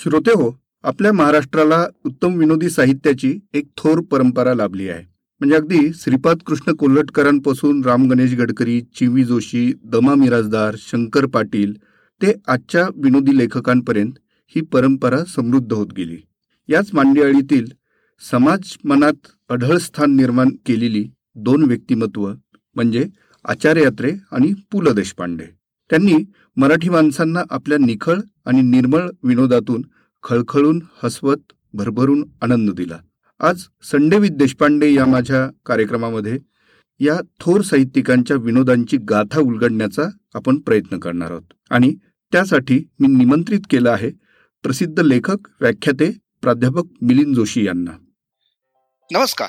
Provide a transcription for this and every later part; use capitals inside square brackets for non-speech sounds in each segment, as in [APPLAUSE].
श्रोते हो आपल्या महाराष्ट्राला उत्तम विनोदी साहित्याची एक थोर परंपरा लाभली आहे. म्हणजे अगदी श्रीपाद कृष्ण कोल्हटकरांपासून राम गणेश गडकरी चिवी जोशी दमा मिराजदार शंकर पाटील ते आजच्या विनोदी लेखकांपर्यंत ही परंपरा समृद्ध होत गेली. याच मांडियाळीतील समाज मनात अढळ स्थान निर्माण केलेली दोन व्यक्तिमत्व म्हणजे आचार्य यात्रे आणि पु. ल. देशपांडे. त्यांनी मराठी माणसांना आपल्या निखळ आणि निर्मळ विनोदातून खळखळून हसवत भरभरून आनंद दिला. आज संडे देशपांडे या माझ्या कार्यक्रमामध्ये या थोर साहित्यिकांच्या विनोदांची गाथा उलगडण्याचा आपण प्रयत्न करणार आहोत. आणि त्यासाठी मी निमंत्रित केलं आहे प्रसिद्ध लेखक व्याख्याते प्राध्यापक मिलिंद जोशी यांना. नमस्कार.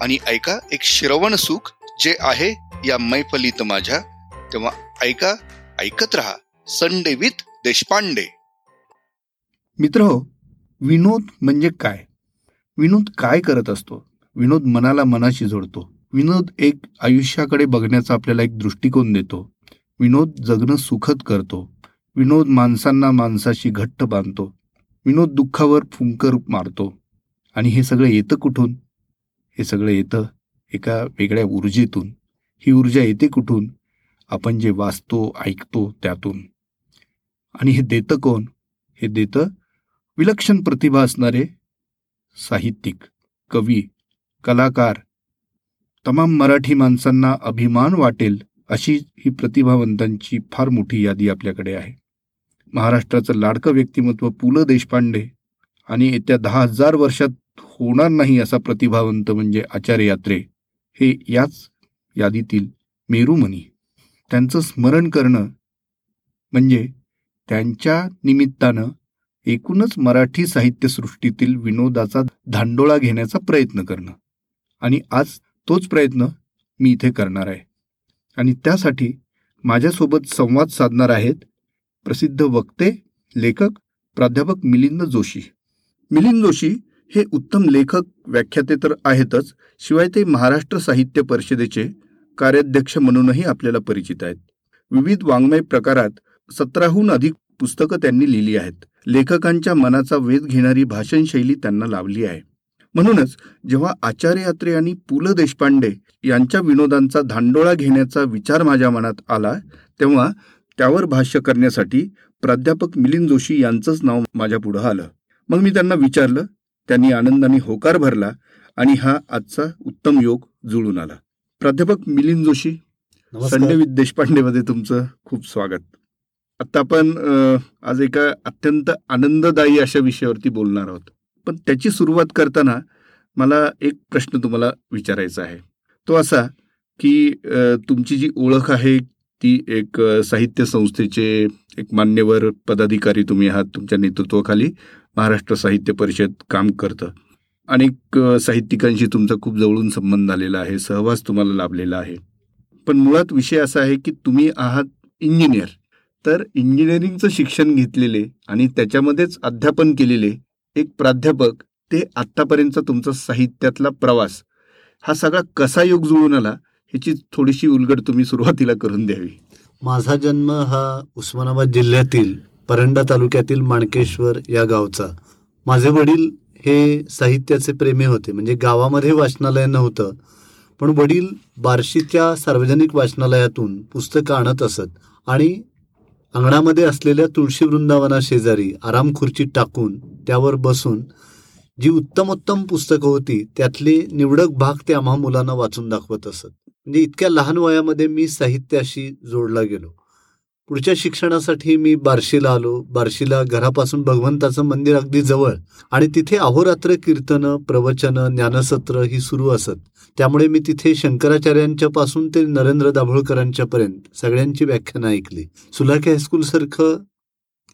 आणि ऐका एक श्रवण सुख जे आहे या मैफलीत माझ्या. तेव्हा ऐका ऐकत राहा संडे विथ देशपांडे. मित्र हो विनोद म्हणजे काय? विनोद काय करत असतो? विनोद मनाला मनाशी जोडतो. विनोद एक आयुष्याकडे बघण्याचा आपल्याला एक दृष्टिकोन देतो. विनोद जगणं सुखद करतो. विनोद माणसांना माणसाशी घट्ट बांधतो. विनोद दुःखावर फुंकर मारतो. आणि हे सगळं येतं कुठून? हे सगळं येतं एका वेगळ्या ऊर्जेतून. ही ऊर्जा येते कुठून? आपण जे वाचतो ऐकतो त्यातून. आणि हे देतं कोण? हे देतं विलक्षण प्रतिभा असणारे साहित्यिक कवी कलाकार. तमाम मराठी माणसांना अभिमान वाटेल अशी ही प्रतिभावंतांची फार मोठी यादी आपल्याकडे आहे. महाराष्ट्राचं लाडकं व्यक्तिमत्व पु ल देशपांडे आणि येत्या दहा हजार वर्षात होणार नाही असा प्रतिभावंत म्हणजे आचार्य यात्रे हे याच यादीतील मेरुमणी. त्यांचं स्मरण करणं म्हणजे त्यांच्या निमित्तानं एकूणच मराठी साहित्यसृष्टीतील विनोदाचा धांडोळा घेण्याचा प्रयत्न करणं. आणि आज तोच प्रयत्न मी इथे करणार आहे. आणि त्यासाठी माझ्यासोबत संवाद साधणार आहेत प्रसिद्ध वक्ते लेखक प्राध्यापक मिलिंद जोशी. मिलिंद जोशी हे उत्तम लेखक व्याख्याते तर आहेतच शिवाय ते महाराष्ट्र साहित्य परिषदेचे कार्याध्यक्ष म्हणूनही आपल्याला परिचित आहेत. विविध वाङ्मय प्रकारात सतराहून अधिक पुस्तकं त्यांनी लिहिली आहेत. लेखकांच्या मनाचा वेध घेणारी भाषणशैली त्यांना लावली आहे. म्हणूनच जेव्हा आचार्य यात्रे आणि पु ल देशपांडे यांच्या विनोदांचा धांडोळा घेण्याचा विचार माझ्या मनात आला तेव्हा त्यावर भाष्य करण्यासाठी प्राध्यापक मिलिंद जोशी यांचंच नाव माझ्या पुढं आलं. मग मी त्यांना विचारलं त्यांनी आनंदाने होकार भरला आणि हा आजचा उत्तम योग जुळून आला. प्राध्यापक मिलिंद जोशी संडे विथ देशपांडेमध्ये तुमचं खूप स्वागत. आता आपण आज एका अत्यंत आनंददायी अशा विषयावरती बोलणार आहोत. पण त्याची सुरुवात करताना मला एक प्रश्न तुम्हाला विचारायचा आहे. तो असा की तुमची जी ओळख आहे ती एक साहित्य संस्थेचे एक मान्यवर पदाधिकारी तुम्ही आहात तुमच्या नेतृत्वाखाली. महाराष्ट्र साहित्य परिषद काम करतं. अनेक साहित्यिकांशी तुमचा खूप जवळून संबंध आलेला आहे सहवास तुम्हाला लाभलेला आहे. पण मुळात विषय असा आहे की तुम्ही आहात इंजिनियर. तर इंजिनिअरिंगचं शिक्षण घेतलेले आणि त्याच्यामध्येच अध्यापन केलेले एक प्राध्यापक ते आत्तापर्यंतचा तुमचा साहित्यातला प्रवास. हा सगळा कसा योग जुळून आला ह्याची थोडीशी उलगड तुम्ही सुरुवातीला करून द्यावी. माझा जन्म हा उस्मानाबाद जिल्ह्यातील परंडा तालुक्यातील माणकेश्वर या गावचा. माझे वडील हे साहित्याचे प्रेमी होते. म्हणजे गावामध्ये वाचनालय नव्हतं पण वडील बार्शीच्या सार्वजनिक वाचनालयातून पुस्तकं आणत असत आणि अंगणामध्ये असलेल्या तुळशी वृंदावना शेजारी आराम खुर्ची टाकून त्यावर बसून जी उत्तमोत्तम पुस्तकं होती त्यातले निवडक भाग ते आम्हा मुलांना वाचून दाखवत असत. म्हणजे इतक्या लहान वयामध्ये मी साहित्याशी जोडला गेलो. पुढच्या शिक्षणासाठी मी बार्शीला आलो. बार्शीला घरापासून भगवंताचं मंदिर अगदी जवळ. आणि तिथे अहोरात्र कीर्तनं प्रवचनं ज्ञानसत्र ही सुरू असत. त्यामुळे मी तिथे शंकराचार्यांच्या पासून ते नरेंद्र दाभोळकरांच्या पर्यंत सगळ्यांची व्याख्यानं ऐकली. सुलाखे हायस्कूल सारखं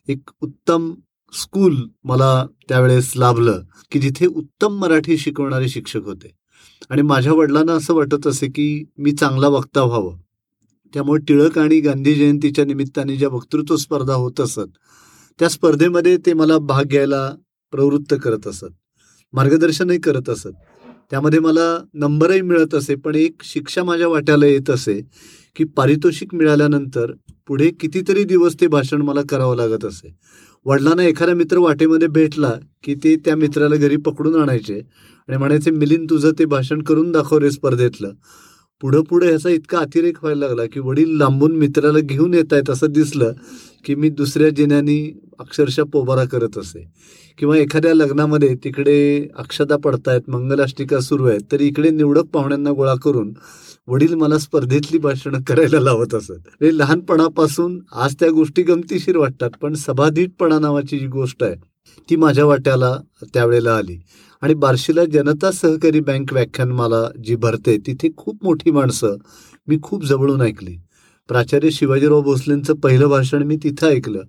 एक उत्तम स्कूल मला त्यावेळेस लाभलं की जिथे उत्तम मराठी शिकवणारे शिक्षक होते. आणि माझ्या वडिलांना असं वाटत असे की मी चांगला वक्ता व्हावं. त्यामुळे टिळक आणि गांधी जयंतीच्या निमित्ताने ज्या वक्तृत्व स्पर्धा होत असत त्या स्पर्धेमध्ये ते मला भाग घ्यायला प्रवृत्त करत असत मार्गदर्शनही करत असत. त्यामध्ये मला नंबरही मिळत असे पण एक शिक्षा माझ्या वाट्याला येत असे की पारितोषिक मिळाल्यानंतर पुढे कितीतरी दिवस ते भाषण मला करावं लागत असे. वडिलांना एखादा मित्र वाटेमध्ये भेटला की ते त्या मित्राला घरी पकडून आणायचे आणि म्हणायचे मिलिंद तुझं ते भाषण करून दाखव रे स्पर्धेतलं. पुढं पुढे ह्याचा इतका अतिरेक व्हायला लागला की वडील लांबून मित्राला घेऊन येत आहेत असं दिसलं की मी दुसऱ्या जिन्यानी अक्षरशः पोबारा करत असे. किंवा एखाद्या लग्नामध्ये तिकडे अक्षता पडतायत मंगलाष्टिका सुरू आहेत तर इकडे निवडक पाहुण्यांना गोळा करून वडील मला स्पर्धेतली भाषणं करायला लावत असत. हे लहानपणापासून आज त्या गोष्टी गमतीशीर वाटतात पण सभाधीटपणा नावाची जी गोष्ट आहे ती माझ्या वाट्याला त्यावेळेला आली. आणि बार्शीला जनता सहकारी बँक व्याख्यानमाला जी भरते तिथे खूप मोठी माणसं मी खूप जवळून ऐकली. प्राचार्य शिवाजीराव भोसलेंचं पहिलं भाषण मी तिथं ऐकलं.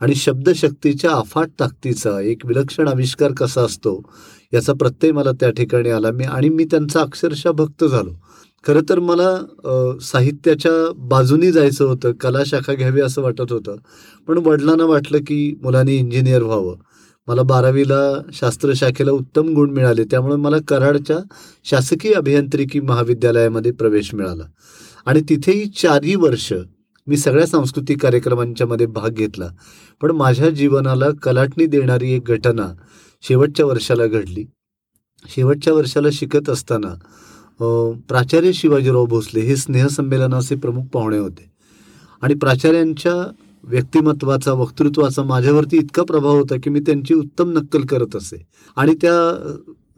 आणि शब्दशक्तीच्या अफाट ताकदीचा एक विलक्षण आविष्कार कसा असतो याचा प्रत्यय मला त्या ठिकाणी आला मी आणि मी त्यांचा अक्षरशः भक्त झालो. खरं तर मला साहित्याच्या बाजूनी जायचं होतं कला शाखा घ्यावी असं वाटत होतं. पण वडिलांना वाटलं की मुलांनी इंजिनियर व्हावं. मला बारावीला शास्त्र शाखेला उत्तम गुण मिळाले त्यामुळे मला कराडच्या शासकीय अभियांत्रिकी महाविद्यालयामध्ये प्रवेश मिळाला. आणि तिथेही चारही वर्ष मी सगळ्या सांस्कृतिक कार्यक्रमांच्या मध्ये भाग घेतला. पण माझ्या जीवनाला कलाटणी देणारी एक घटना शेवटच्या वर्षाला घडली. शेवटच्या वर्षाला शिकत असताना प्राचार्य शिवाजीराव भोसले हे स्नेहसंमेलनाचे प्रमुख पाहुणे होते. आणि प्राचार्यांच्या व्यक्तिमत्वाचा वक्तृत्वाचा माझ्यावरती इतका प्रभाव होता की मी त्यांची उत्तम नक्कल करत असे. आणि त्या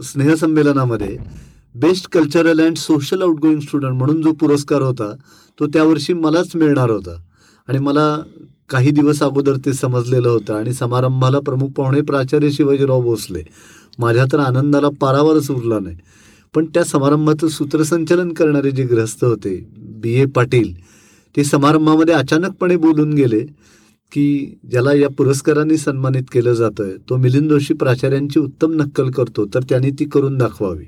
स्नेहसंमेलनामध्ये best cultural and social outgoing student म्हणून जो पुरस्कार होता तो त्यावर्षी मलाच मिळणार होता. आणि मला काही दिवस अगोदर ते समजलेलं होतं आणि समारंभाला प्रमुख पाहुणे प्राचार्य शिवाजीराव भोसले. माझ्या तर आनंदाला पारावरच उरला नाही. पण त्या समारंभाचं सूत्रसंचलन करणारे जे ग्रस्त होते बी ए पाटील ते समारंभामध्ये अचानकपणे बोलून गेले की ज्याला या पुरस्कारांनी सन्मानित केलं जातंय तो मिलिंद जोशी प्राचार्यांची उत्तम नक्कल करतो तर त्यांनी ती करून दाखवावी.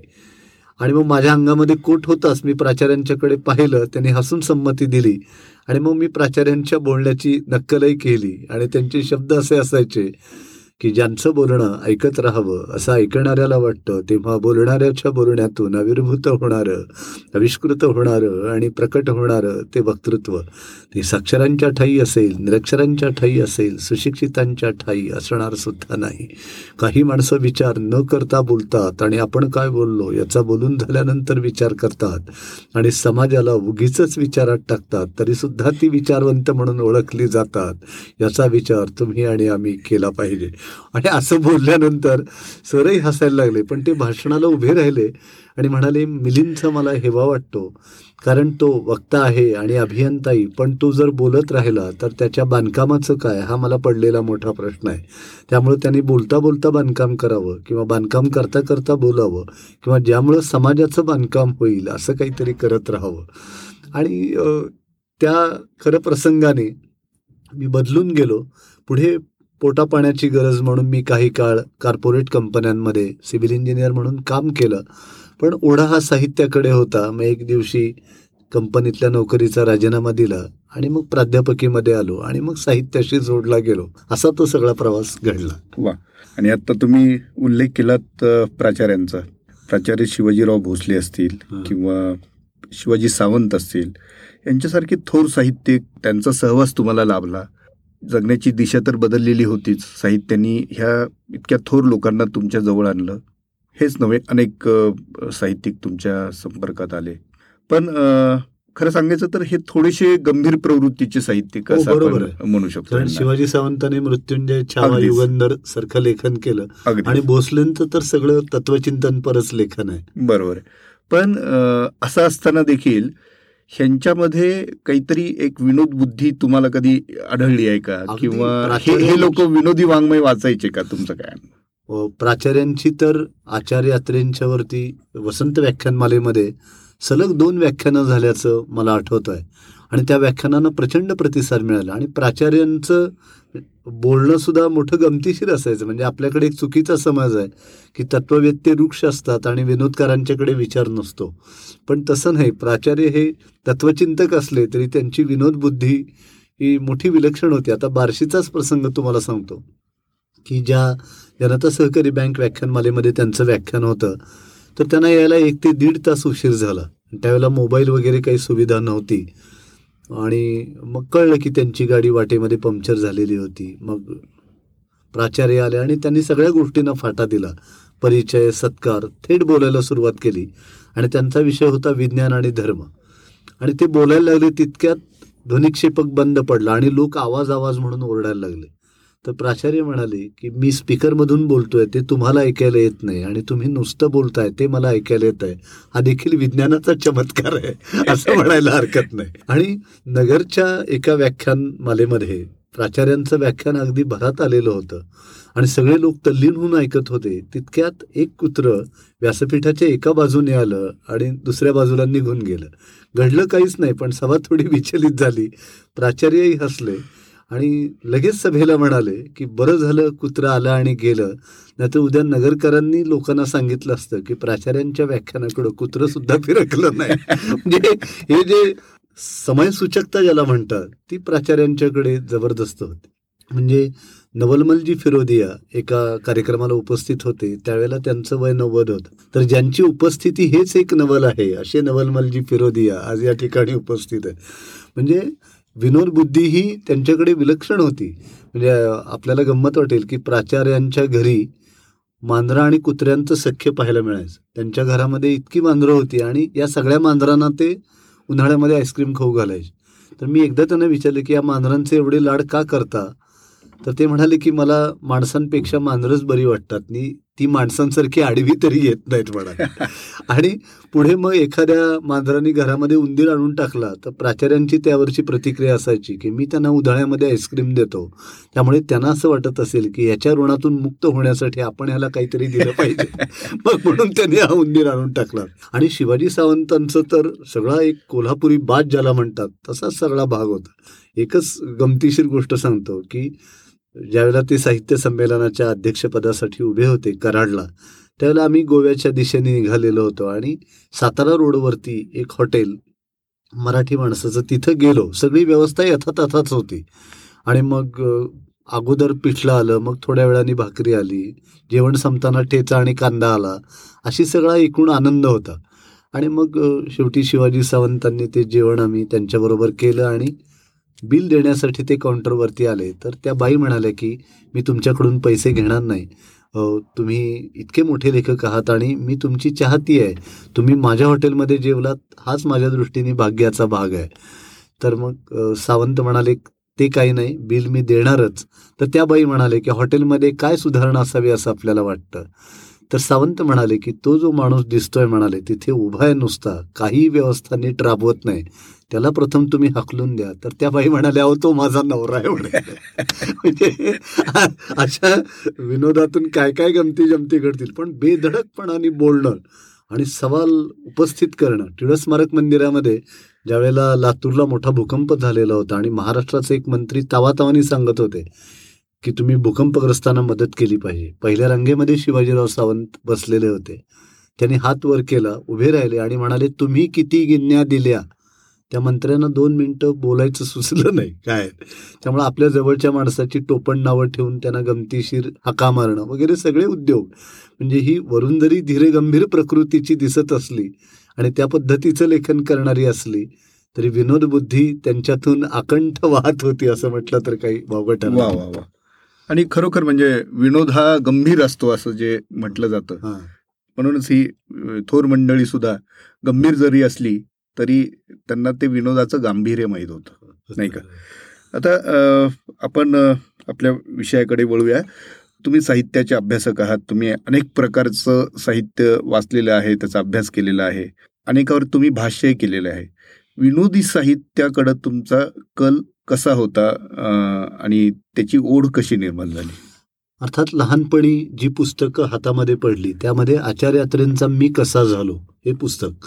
आणि मग माझ्या अंगामध्ये कोट होताच मी प्राचार्यांच्याकडे पाहिलं त्यांनी हसून संमती दिली आणि मग मी प्राचार्यांच्या बोलण्याची नक्कलही केली आणि त्यांचे शब्द असे असायचे की ज्यांचं बोलणं ऐकत राहावं असं ऐकणाऱ्याला वाटतं तेव्हा बोलणाऱ्याच्या बोलण्यातून आविर्भूत होणारं आविष्कृत होणारं आणि प्रकट होणारं ते वक्तृत्व. ते साक्षरांच्या ठाई असेल निरक्षरांच्या ठाई असेल सुशिक्षितांच्या ठाई असणार सुद्धा नाही. काही माणसं विचार न करता बोलतात आणि आपण काय बोललो याचा बोलून झाल्यानंतर विचार करतात आणि समाजाला उगीच विचारात टाकतात तरीसुद्धा ती विचारवंत म्हणून ओळखली जातात. याचा विचार तुम्ही आणि आम्ही केला पाहिजे. आणि असं बोलल्यानंतर सरही हसायला लागले पण ते भाषणाला उभे राहिले आणि म्हणाले मिलिंदचा मला हेवा वाटतो कारण तो वक्ता आहे आणि अभियंताई पण तो जर बोलत राहिला तर त्याच्या बांधकामाचं काय? हा मला पडलेला मोठा प्रश्न आहे. त्यामुळे त्यांनी बोलता बोलता बांधकाम करावं किंवा बांधकाम करता करता बोलावं किंवा ज्यामुळं समाजाचं बांधकाम होईल असं काहीतरी करत राहावं. आणि त्या खरं प्रसंगाने मी बदलून गेलो. पुढे पोटा पाण्याची गरज म्हणून मी काही काळ कॉर्पोरेट कंपन्यांमध्ये सिव्हिल इंजिनियर म्हणून काम केलं. पण ओढा हा साहित्याकडे होता. मग एक दिवशी कंपनीतल्या नोकरीचा राजीनामा दिला आणि मग प्राध्यापकीमध्ये आलो आणि मग साहित्याशी जोडला गेलो. असा तो सगळा प्रवास घडला. वा. आणि आता तुम्ही उल्लेख केलात प्राचार्यांचा. प्राचार्य शिवाजीराव भोसले असतील किंवा शिवाजी सावंत असतील यांच्यासारखे थोर साहित्यिक त्यांचा सहवास तुम्हाला लाभला. जगण्याची दिशा तर बदललेली होतीच. साहित्याने ह्या इतक्या थोर लोकांना तुमच्या जवळ आणलं. हेच नव्हे अनेक साहित्यिक तुमच्या संपर्कात आले. पण खरं सांगायचं तर हे थोडेसे गंभीर प्रवृत्तीचे साहित्यिक हो, बरोबर म्हणू शकतो शिवाजी सावंतांनी मृत्युंजय छावा युगंधर सारखं लेखन केलं. आणि भोसलेंचं तर सगळं तत्वचिंतन परच लेखन आहे. बरोबर पण असं असताना देखील ह्यांच्यामध्ये काहीतरी एक विनोद बुद्धी तुम्हाला कधी आढळली आहे का? किंवा हे लोक विनोदी वाङ्मय वाचायचे का तुमचं काय? प्राचार्यांची तर आचार्य यात्रेंच्या वरती वसंत व्याख्यानमालेमध्ये सलग दोन व्याख्यानं झाल्याचं मला आठवत आहे आणि त्या व्याख्यानांना प्रचंड प्रतिसाद मिळाला. आणि प्राचार्यांचं बोलणंसुद्धा मोठं गमतीशीर असायचं. म्हणजे आपल्याकडे एक चुकीचा समज आहे की तत्ववेत्ते वृक्ष असतात आणि विनोदकारांच्याकडे विचार नसतो. पण तसं नाही. प्राचार्य हे तत्वचिंतक असले तरी त्यांची विनोदबुद्धी ही मोठी विलक्षण होती. आता बार्शीचाच प्रसंग तुम्हाला सांगतो की ज्या जनता सहकारी बँक व्याख्यानमालेमध्ये त्यांचं व्याख्यान होतं तर त्यांना यायला एक ते दीड तास उशीर झाला. त्यावेळेला मोबाईल वगैरे काही सुविधा नव्हती. आणि मग कळलं की त्यांची गाडी वाटेमध्ये पंक्चर झालेली होती. मग प्राचार्य आले आणि त्यांनी सगळ्या गोष्टींना फाटा दिला. परिचय सत्कार थेट बोलायला सुरुवात केली. आणि त्यांचा विषय होता विज्ञान आणि धर्म. आणि ते बोलायला लागले तितक्यात ध्वनिक्षेपक बंद पडला आणि लोक आवाज आवाज म्हणून ओरडायला लागले. तर प्राचार्य म्हणाले की मी स्पीकरमधून बोलतोय ते तुम्हाला ऐकायला येत नाही आणि तुम्ही नुसतं बोलताय ते मला ऐकायला येत आहे. हा देखील विज्ञानाचा चमत्कार आहे असं म्हणायला हरकत नाही. आणि नगरच्या एका व्याख्यान मालेमध्ये प्राचार्यांचं व्याख्यान अगदी भरात आलेलं होतं आणि सगळे लोक तल्लीन होऊन ऐकत होते. तितक्यात एक कुत्र व्यासपीठाच्या एका बाजूने आलं आणि दुसऱ्या बाजूला निघून गेलं. घडलं काहीच नाही पण सभा थोडी विचलित झाली. प्राचार्यही हसले. आणि लगेच सभेला म्हणाले की बरं झालं कुत्रं आलं आणि गेलं. नाहीतर उद्या नगरकरांनी लोकांना सांगितलं असतं की प्राचार्यांच्या व्याख्यानाकडं कुत्रं सुद्धा फिरकलं नाही. [LAUGHS] म्हणजे हे जे समयसूचकता ज्याला म्हणतात ती प्राचार्यांच्याकडे जबरदस्त होती. म्हणजे नवलमलजी फिरोदिया एका कार्यक्रमाला उपस्थित होते. त्यावेळेला त्यांचं वय नव्वद होतं. तर ज्यांची उपस्थिती हेच एक नवल आहे असे नवलमलजी फिरोदिया आज या ठिकाणी उपस्थित आहे म्हणजे विनोद बुद्धी ही त्यांच्याकडे विलक्षण होती. म्हणजे आपल्याला गंमत वाटेल की प्राचार्यांच्या घरी मांजरं आणि कुत्र्यांचं सख्य पाहायला मिळायचं. त्यांच्या घरामध्ये इतकी मांजरं होती आणि या सगळ्या मांजरांना ते उन्हाळ्यामध्ये आईस्क्रीम खाऊ घालायचे. तर मी एकदा त्यांना विचारले की या मांजरांचे एवढे लाड का करता? तर ते म्हणाले की मला माणसांपेक्षा मांजरंच बरी वाटतात. मी ती माणसांसारखी आडवी तरी येत नाहीत म्हणा [LAUGHS] आणि पुढे मग एखाद्या मांजराने घरामध्ये उंदीर आणून टाकला तर प्राचार्यांची त्यावरची प्रतिक्रिया असायची की मी त्यांना उन्हाळ्यामध्ये आईस्क्रीम देतो. त्यामुळे त्यांना असं वाटत असेल की याच्या ऋणातून मुक्त होण्यासाठी आपण ह्याला काहीतरी दिलं पाहिजे. [LAUGHS] मग म्हणून त्यांनी हा उंदीर आणून टाकला. आणि शिवाजी सावंतांचं तर सगळा एक कोल्हापुरी बाज ज्याला म्हणतात तसाच सगळा भाग होता. एकच गमतीशीर गोष्ट सांगतो की ज्यावेळेला ते साहित्य संमेलनाच्या अध्यक्षपदासाठी उभे होते कराडला त्यावेळेला आम्ही गोव्याच्या दिशेने निघालेलो होतो आणि सातारा रोडवरती एक हॉटेल मराठी माणसाचं तिथं गेलो. सगळी व्यवस्था यथातथाच होती. आणि मग अगोदर पिठलं आलं मग थोड्या वेळाने भाकरी आली जेवण संपताना ठेचा आणि कांदा आला अशी सगळा एकूण आनंद होता. आणि मग शेवटी शिवाजी सावंतांनी ते जेवण आम्ही त्यांच्याबरोबर केलं आणि बिल देण्यासाठी ते काउंटरवरती आले. तर त्या बाई म्हणाल्या की मी तुमच्याकडून पैसे घेणार नाही. तुम्ही इतके मोठे लेखक आहात आणि मी तुमची चाहती आहे. तुम्ही माझ्या हॉटेलमध्ये जेवलात हाच माझ्या दृष्टीने भाग्याचा भाग आहे. तर मग सावंत म्हणाले ते काही नाही बिल मी देणारच. तर त्या बाई म्हणाले की हॉटेलमध्ये काय सुधारणा असावी असं आपल्याला वाटतं? तर सावंत म्हणाले की तो जो माणूस दिसतोय म्हणाले तिथे उभा आहे नुसता. काही व्यवस्था नीट राबवत नाही. त्याला प्रथम तुम्ही हाकलून द्या. तर त्या बाई म्हणाल्या अहो तो माझा नवरा आहे म्हणजे अशा विनोदातून काय काय गमती जमती घडतील. पण बेधडकपणाने बोलणं आणि सवाल उपस्थित करणं. टिळक स्मारक मंदिरामध्ये ज्यावेळेला लातूरला मोठा भूकंप झालेला होता आणि महाराष्ट्राचे एक मंत्री तावातावानी सांगत होते की तुम्ही भूकंपग्रस्तांना मदत केली पाहिजे. पहिल्या रांगेमध्ये शिवाजीराव सावंत बसलेले होते. त्यांनी हात वर केला उभे राहिले आणि म्हणाले तुम्ही किती गिन्या दिल्या त्या मंत्र्यांना दोन मिनिटं बोलायचं सुचलं नाही. काय? त्यामुळे आपल्या जवळच्या माणसाची टोपण नावं ठेवून त्यांना गमतीशीर हाका मारणं वगैरे सगळे उद्योग. म्हणजे ही वरून जरी धीरे गंभीर प्रकृतीची दिसत असली आणि त्या पद्धतीचं लेखन करणारी असली तरी विनोद बुद्धी त्यांच्यातून आकंठ वाहत होती असं म्हटलं तर काही वावगट वा वा वा. आणि खरोखर म्हणजे विनोद हा गंभीर असतो असं जे म्हटलं जातं. म्हणूनच ही थोर मंडळी सुद्धा गंभीर जरी असली तरी त्यांना ते विनोदाचं गांभीर्य माहीत होतं नाही का? आता आपण आपल्या विषयाकडे वळूया. तुम्ही साहित्याचे अभ्यासक आहात. तुम्ही अनेक प्रकारचं साहित्य वाचलेलं आहे त्याचा अभ्यास केलेला आहे. अनेकावर तुम्ही भाष्य केलेलं आहे. विनोदी साहित्याकडं तुमचा कल कसा होता आणि त्याची ओढ कशी निर्माण झाली? अर्थात लहानपणी जी पुस्तकं हातामध्ये पडली त्यामध्ये आचार्यात्रेंचा मी कसा झालो हे पुस्तक.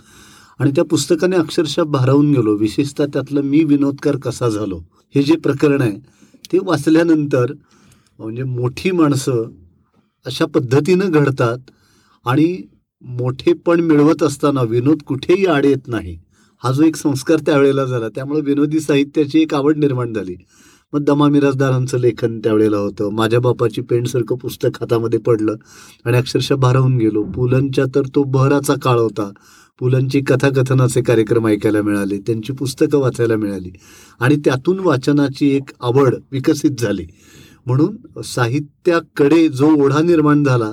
आणि त्या पुस्तकाने अक्षरशः भारावून गेलो. विशेषतः त्यातलं मी विनोदकार कसा झालो? हे जे प्रकरण आहे ते वाचल्यानंतर म्हणजे मोठी माणसं अशा पद्धतीनं घडतात आणि मोठेपण मिळवत असताना विनोद कुठेही आड येत नाही. हा जो एक संस्कार त्यावेळेला झाला त्यामुळे विनोदी साहित्याची एक आवड निर्माण झाली. मग दमा मिराजदारांचं लेखन त्यावेळेला होतं. माझ्या बापाची पेंटसारखं पुस्तक हातामध्ये पडलं आणि अक्षरशः भारावून गेलो. पुलंच्या तर तो बहराचा काळ होता. पुलंची कथाकथनाचे कार्यक्रम ऐकायला मिळाले त्यांची पुस्तकं वाचायला मिळाली आणि त्यातून वाचनाची एक आवड विकसित झाली. म्हणून साहित्याकडे जो ओढा निर्माण झाला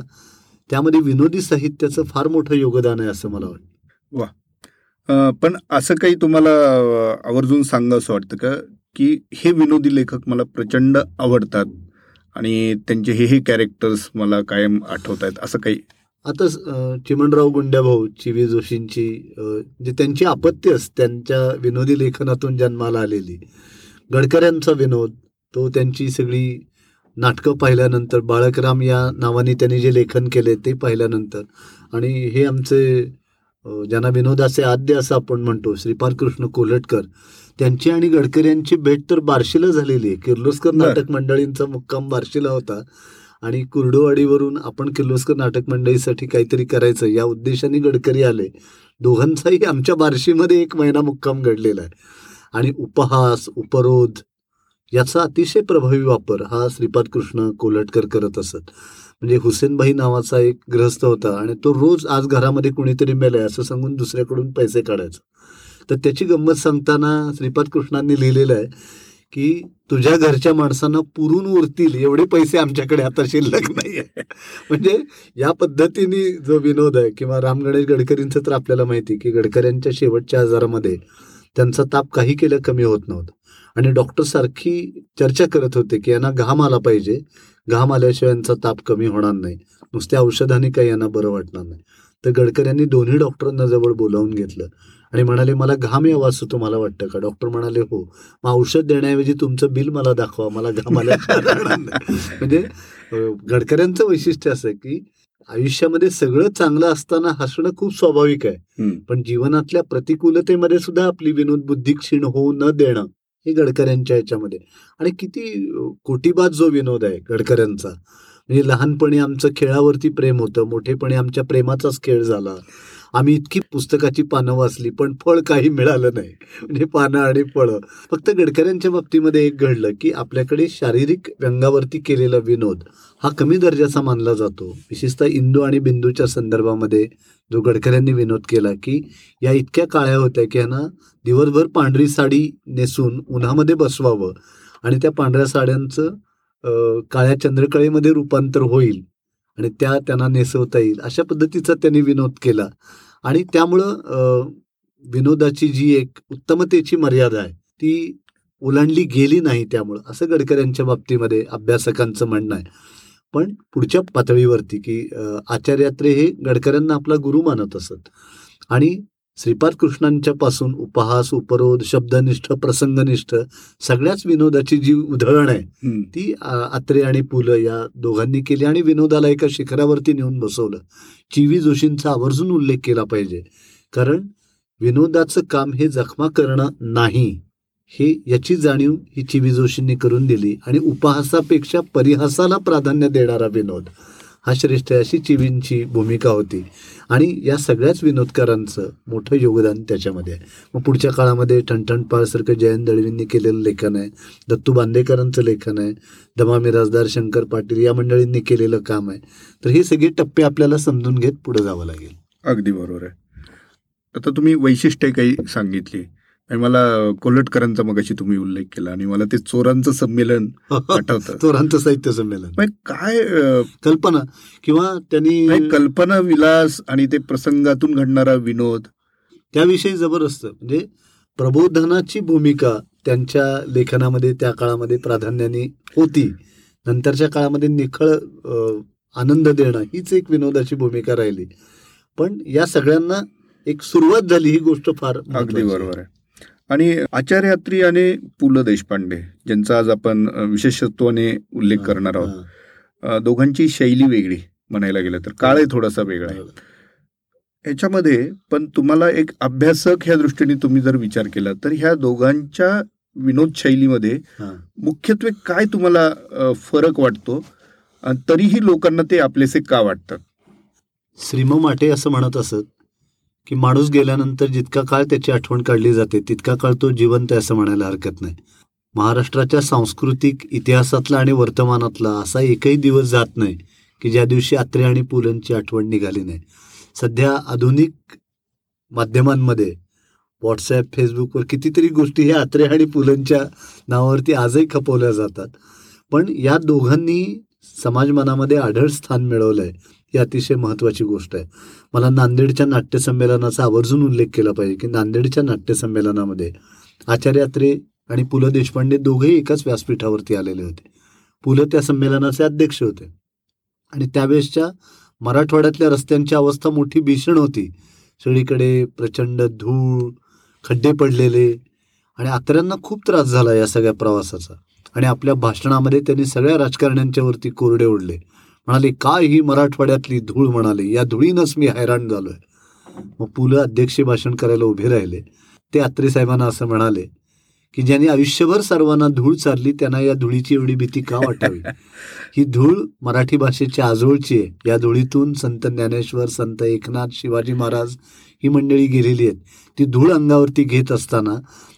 त्यामध्ये विनोदी साहित्याचं फार मोठं योगदान आहे असं मला वाटतं. वा. पण असं काही तुम्हाला आवर्जून सांगा असं वाटतं का? की हे विनोदी लेखक मला प्रचंड आवडतात आणि त्यांचे हे हे कॅरेक्टर्स मला कायम आठवत आहेत असं काही आता चिमणराव गुंड्याभाऊ चिवी जोशींची जे त्यांची आपत्त्यच त्यांच्या विनोदी लेखनातून जन्माला आलेली गडकऱ्यांचा विनोद तो त्यांची सगळी नाटकं पाहिल्यानंतर बाळकराम या नावाने त्यांनी जे लेखन केले ते पाहिल्यानंतर आणि हे आमचे ज्यांना विनोदाचे आद्य असं आपण म्हणतो श्रीपाद कृष्ण कोलटकर त्यांची आणि गडकरी यांची भेट तर बार्शीला झालेली आहे. किर्लोस्कर. नाटक मंडळींचा मुक्काम बार्शीला होता. आणि कुर्डुवाडीवरून आपण किर्लोस्कर नाटक मंडळीसाठी काहीतरी करायचं या उद्देशाने गडकरी आले. दोघांचाही आमच्या बार्शीमध्ये एक महिना मुक्काम घडलेला आहे. आणि उपहास उपरोध याचा अतिशय प्रभावी वापर हा श्रीपाद कृष्ण कोलटकर करत असत. म्हणजे हुसेनभाई नावाचा एक ग्रहस्थ होता आणि तो रोज आज घरामध्ये कुणीतरी मेलाय असं सांगून दुसऱ्याकडून पैसे काढायचा. तर त्याची गंमत सांगताना श्रीपाद कृष्णांनी लिहिलेलं आहे की तुझ्या घरच्या माणसांना पुरून उरतील एवढे पैसे आमच्याकडे आता शिल्लक नाही आहे म्हणजे या पद्धतीने जो विनोद आहे किंवा राम गणेश गडकरींचं तर आपल्याला माहिती की गडकऱ्यांच्या शेवटच्या आजारामध्ये त्यांचा ताप काही केलं कमी होत नव्हतं. आणि डॉक्टर सारखी चर्चा करत होते की यांना घाम आला पाहिजे. घाम आल्याशिवाय यांचा ताप कमी होणार नाही. नुसत्या औषधाने काही यांना बरं वाटणार नाही. तर गडकऱ्यांनी दोन्ही डॉक्टरांना जवळ बोलावून घेतलं. आणि म्हणाले मला घाम यावा असं तुम्हाला वाटतं का? डॉक्टर म्हणाले हो. मग औषध देण्याऐवजी तुमचं बिल मला दाखवा. मला घाम. [LAUGHS] म्हणजे गडकऱ्यांचं वैशिष्ट्य असं की आयुष्यामध्ये सगळं चांगलं असताना हसणं खूप स्वाभाविक आहे. पण जीवनातल्या प्रतिकूलतेमध्ये सुद्धा आपली विनोद बुद्धी क्षीण होऊ न देणं हे गडकऱ्यांच्या ह्याच्यामध्ये. आणि किती कोटीबाद जो विनोद आहे गडकऱ्यांचा. म्हणजे लहानपणी आमचं खेळावरती प्रेम होतं मोठेपणी आमच्या प्रेमाचाच खेळ झाला. आम्ही इतकी पुस्तकाची पानं वाचली पण फळ काही मिळालं नाही. म्हणजे पानं आणि फळं. फक्त गडकऱ्यांच्या बाबतीमध्ये एक घडलं की आपल्याकडे शारीरिक व्यंगावरती केलेला विनोद हा कमी दर्जाचा मानला जातो. विशेषतः इंदू आणि बिंदूच्या संदर्भामध्ये जो गडकऱ्यांनी विनोद केला की या इतक्या काळ्या होत्या की ह्यांना दिवसभर पांढरी साडी नेसून उन्हामध्ये बसवावं आणि त्या पांढऱ्या साड्यांचं काळ्या चंद्रकळेमध्ये रूपांतर होईल. आणि त्या त्यांना नेसवता येईल. अशा पद्धतीचा त्यांनी विनोद केला. आणि त्यामुळं विनोदाची जी एक उत्तमतेची मर्यादा आहे ती ओलांडली गेली नाही त्यामुळं असं गडकऱ्यांच्या बाबतीमध्ये अभ्यासकांचं म्हणणं आहे. पण पुढच्या पातळीवरती की आचार्यात्रे हे गडकऱ्यांना आपला गुरु मानत असत. आणि श्रीपाद कृष्णांच्या पासून उपहास उपरोध शब्दनिष्ठ प्रसंगनिष्ठ सगळ्याच विनोदाची जी उधळण आहे. ती आत्रे आणि पु ल या दोघांनी केली आणि विनोदाला एका शिखरावरती नेऊन बसवलं. चिवी जोशींचा आवर्जून उल्लेख केला पाहिजे. कारण विनोदाचं काम हे जखमा करणं नाही. हे याची जाणीव ही चिवी जोशींनी करून दिली आणि उपहासापेक्षा परिहासाला प्राधान्य देणारा विनोद हा श्रेष्ठ अशी चिवींची भूमिका होती. आणि या सगळ्याच विनोदकारांचं मोठं योगदान त्याच्यामध्ये आहे. मग पुढच्या काळामध्ये ठणठण पाळसारखं जयंत दळवींनी केलेलं लेखन आहे दत्तू बांदेकरांचं लेखन आहे दमा मिराजदार शंकर पाटील या मंडळींनी केलेलं काम आहे. तर हे सगळे टप्पे आपल्याला समजून घेत पुढे जावं लागेल. अगदी बरोबर आहे. आता तुम्ही वैशिष्ट्य काही सांगितली. आणि मला कोल्हटकरांचा मगाशी तुम्ही उल्लेख केला आणि मला ते चोरांचं संमेलन [LAUGHS] आठवतं. चोरांचं साहित्य संमेलन. मग काय कल्पना किंवा त्यांनी कल्पना विलास आणि ते प्रसंगातून घडणारा विनोद. त्याविषयी जबरदस्त. म्हणजे प्रबोधनाची भूमिका त्यांच्या लेखनामध्ये त्या काळामध्ये प्राधान्याने होती. नंतरच्या काळामध्ये निखळ आनंद देणं हीच एक विनोदाची भूमिका राहिली. पण या सगळ्यांना एक सुरुवात झाली ही गोष्ट फार अगदी. बरोबर आहे. आणि आचार्य अत्री आणि पु ल देशपांडे ज्यांचा आज आपण विशेषत्वाने उल्लेख करणार आहोत. दोघांची शैली वेगळी म्हणायला गेलं तर. काळही थोडासा वेगळा आहे. ह्याच्यामध्ये पण तुम्हाला एक अभ्यासक ह्या दृष्टीने तुम्ही जर विचार केला तर ह्या दोघांच्या विनोद शैलीमध्ये. मुख्यत्वे काय तुम्हाला फरक वाटतो? आणि तरीही लोकांना ते आपलेसे का वाटतात? श्रीम माटे असं म्हणत असत की माणूस गेल्यानंतर जितका काळ त्याची आठवण काढली जाते तितका काळ तो जिवंत आहे असं म्हणायला हरकत नाही. महाराष्ट्राच्या सांस्कृतिक इतिहासातला आणि वर्तमानातला असा एकही दिवस जात नाही की ज्या दिवशी आत्रे आणि पुलंची आठवण निघाली नाही. सध्या आधुनिक माध्यमांमध्ये व्हॉट्सॲप फेसबुकवर कितीतरी गोष्टी ह्या आत्रे आणि पुलंच्या नावावरती आजही खपवल्या जातात. पण या दोघांनी समाज मनामध्ये आढळ स्थान मिळवलंय. ही अतिशय महत्वाची गोष्ट आहे. मला नांदेडच्या नाट्यसंमेलनाचा आवर्जून उल्लेख केला पाहिजे की नांदेडच्या नाट्यसंमेलनामध्ये आचार्य अत्रे आणि पु ल देशपांडे दोघेही एकाच व्यासपीठावरती आलेले होते. पु ल त्या संमेलनाचे अध्यक्ष होते. आणि त्यावेळेसच्या मराठवाड्यातल्या रस्त्यांची अवस्था मोठी भीषण होती. सगळीकडे प्रचंड धूळ खड्डे पडलेले आणि आत्र्यांना खूप त्रास झाला या सगळ्या प्रवासाचा. आणि आपल्या भाषणामध्ये त्यांनी सगळ्या राजकारण्यांच्यावरती कोरडे ओढले. म्हणाले काय ही मराठवाड्यातली धूळ म्हणाले या धुळीनंच मी हैराण झालोय. मग पुलं अध्यक्षीय भाषण करायला उभे राहिले. ते आत्रे साहेबांना असं म्हणाले की ज्यांनी आयुष्यभर सर्वांना धूळ चालली त्यांना या धुळीची एवढी भीती का वाटावी? ही धूळ मराठी भाषेची आजोळची आहे. या धुळीतून संत ज्ञानेश्वर संत एकनाथ शिवाजी महाराज ही मंडळी गेलेली आहेत. ती धूळ अंगावरती घेत असताना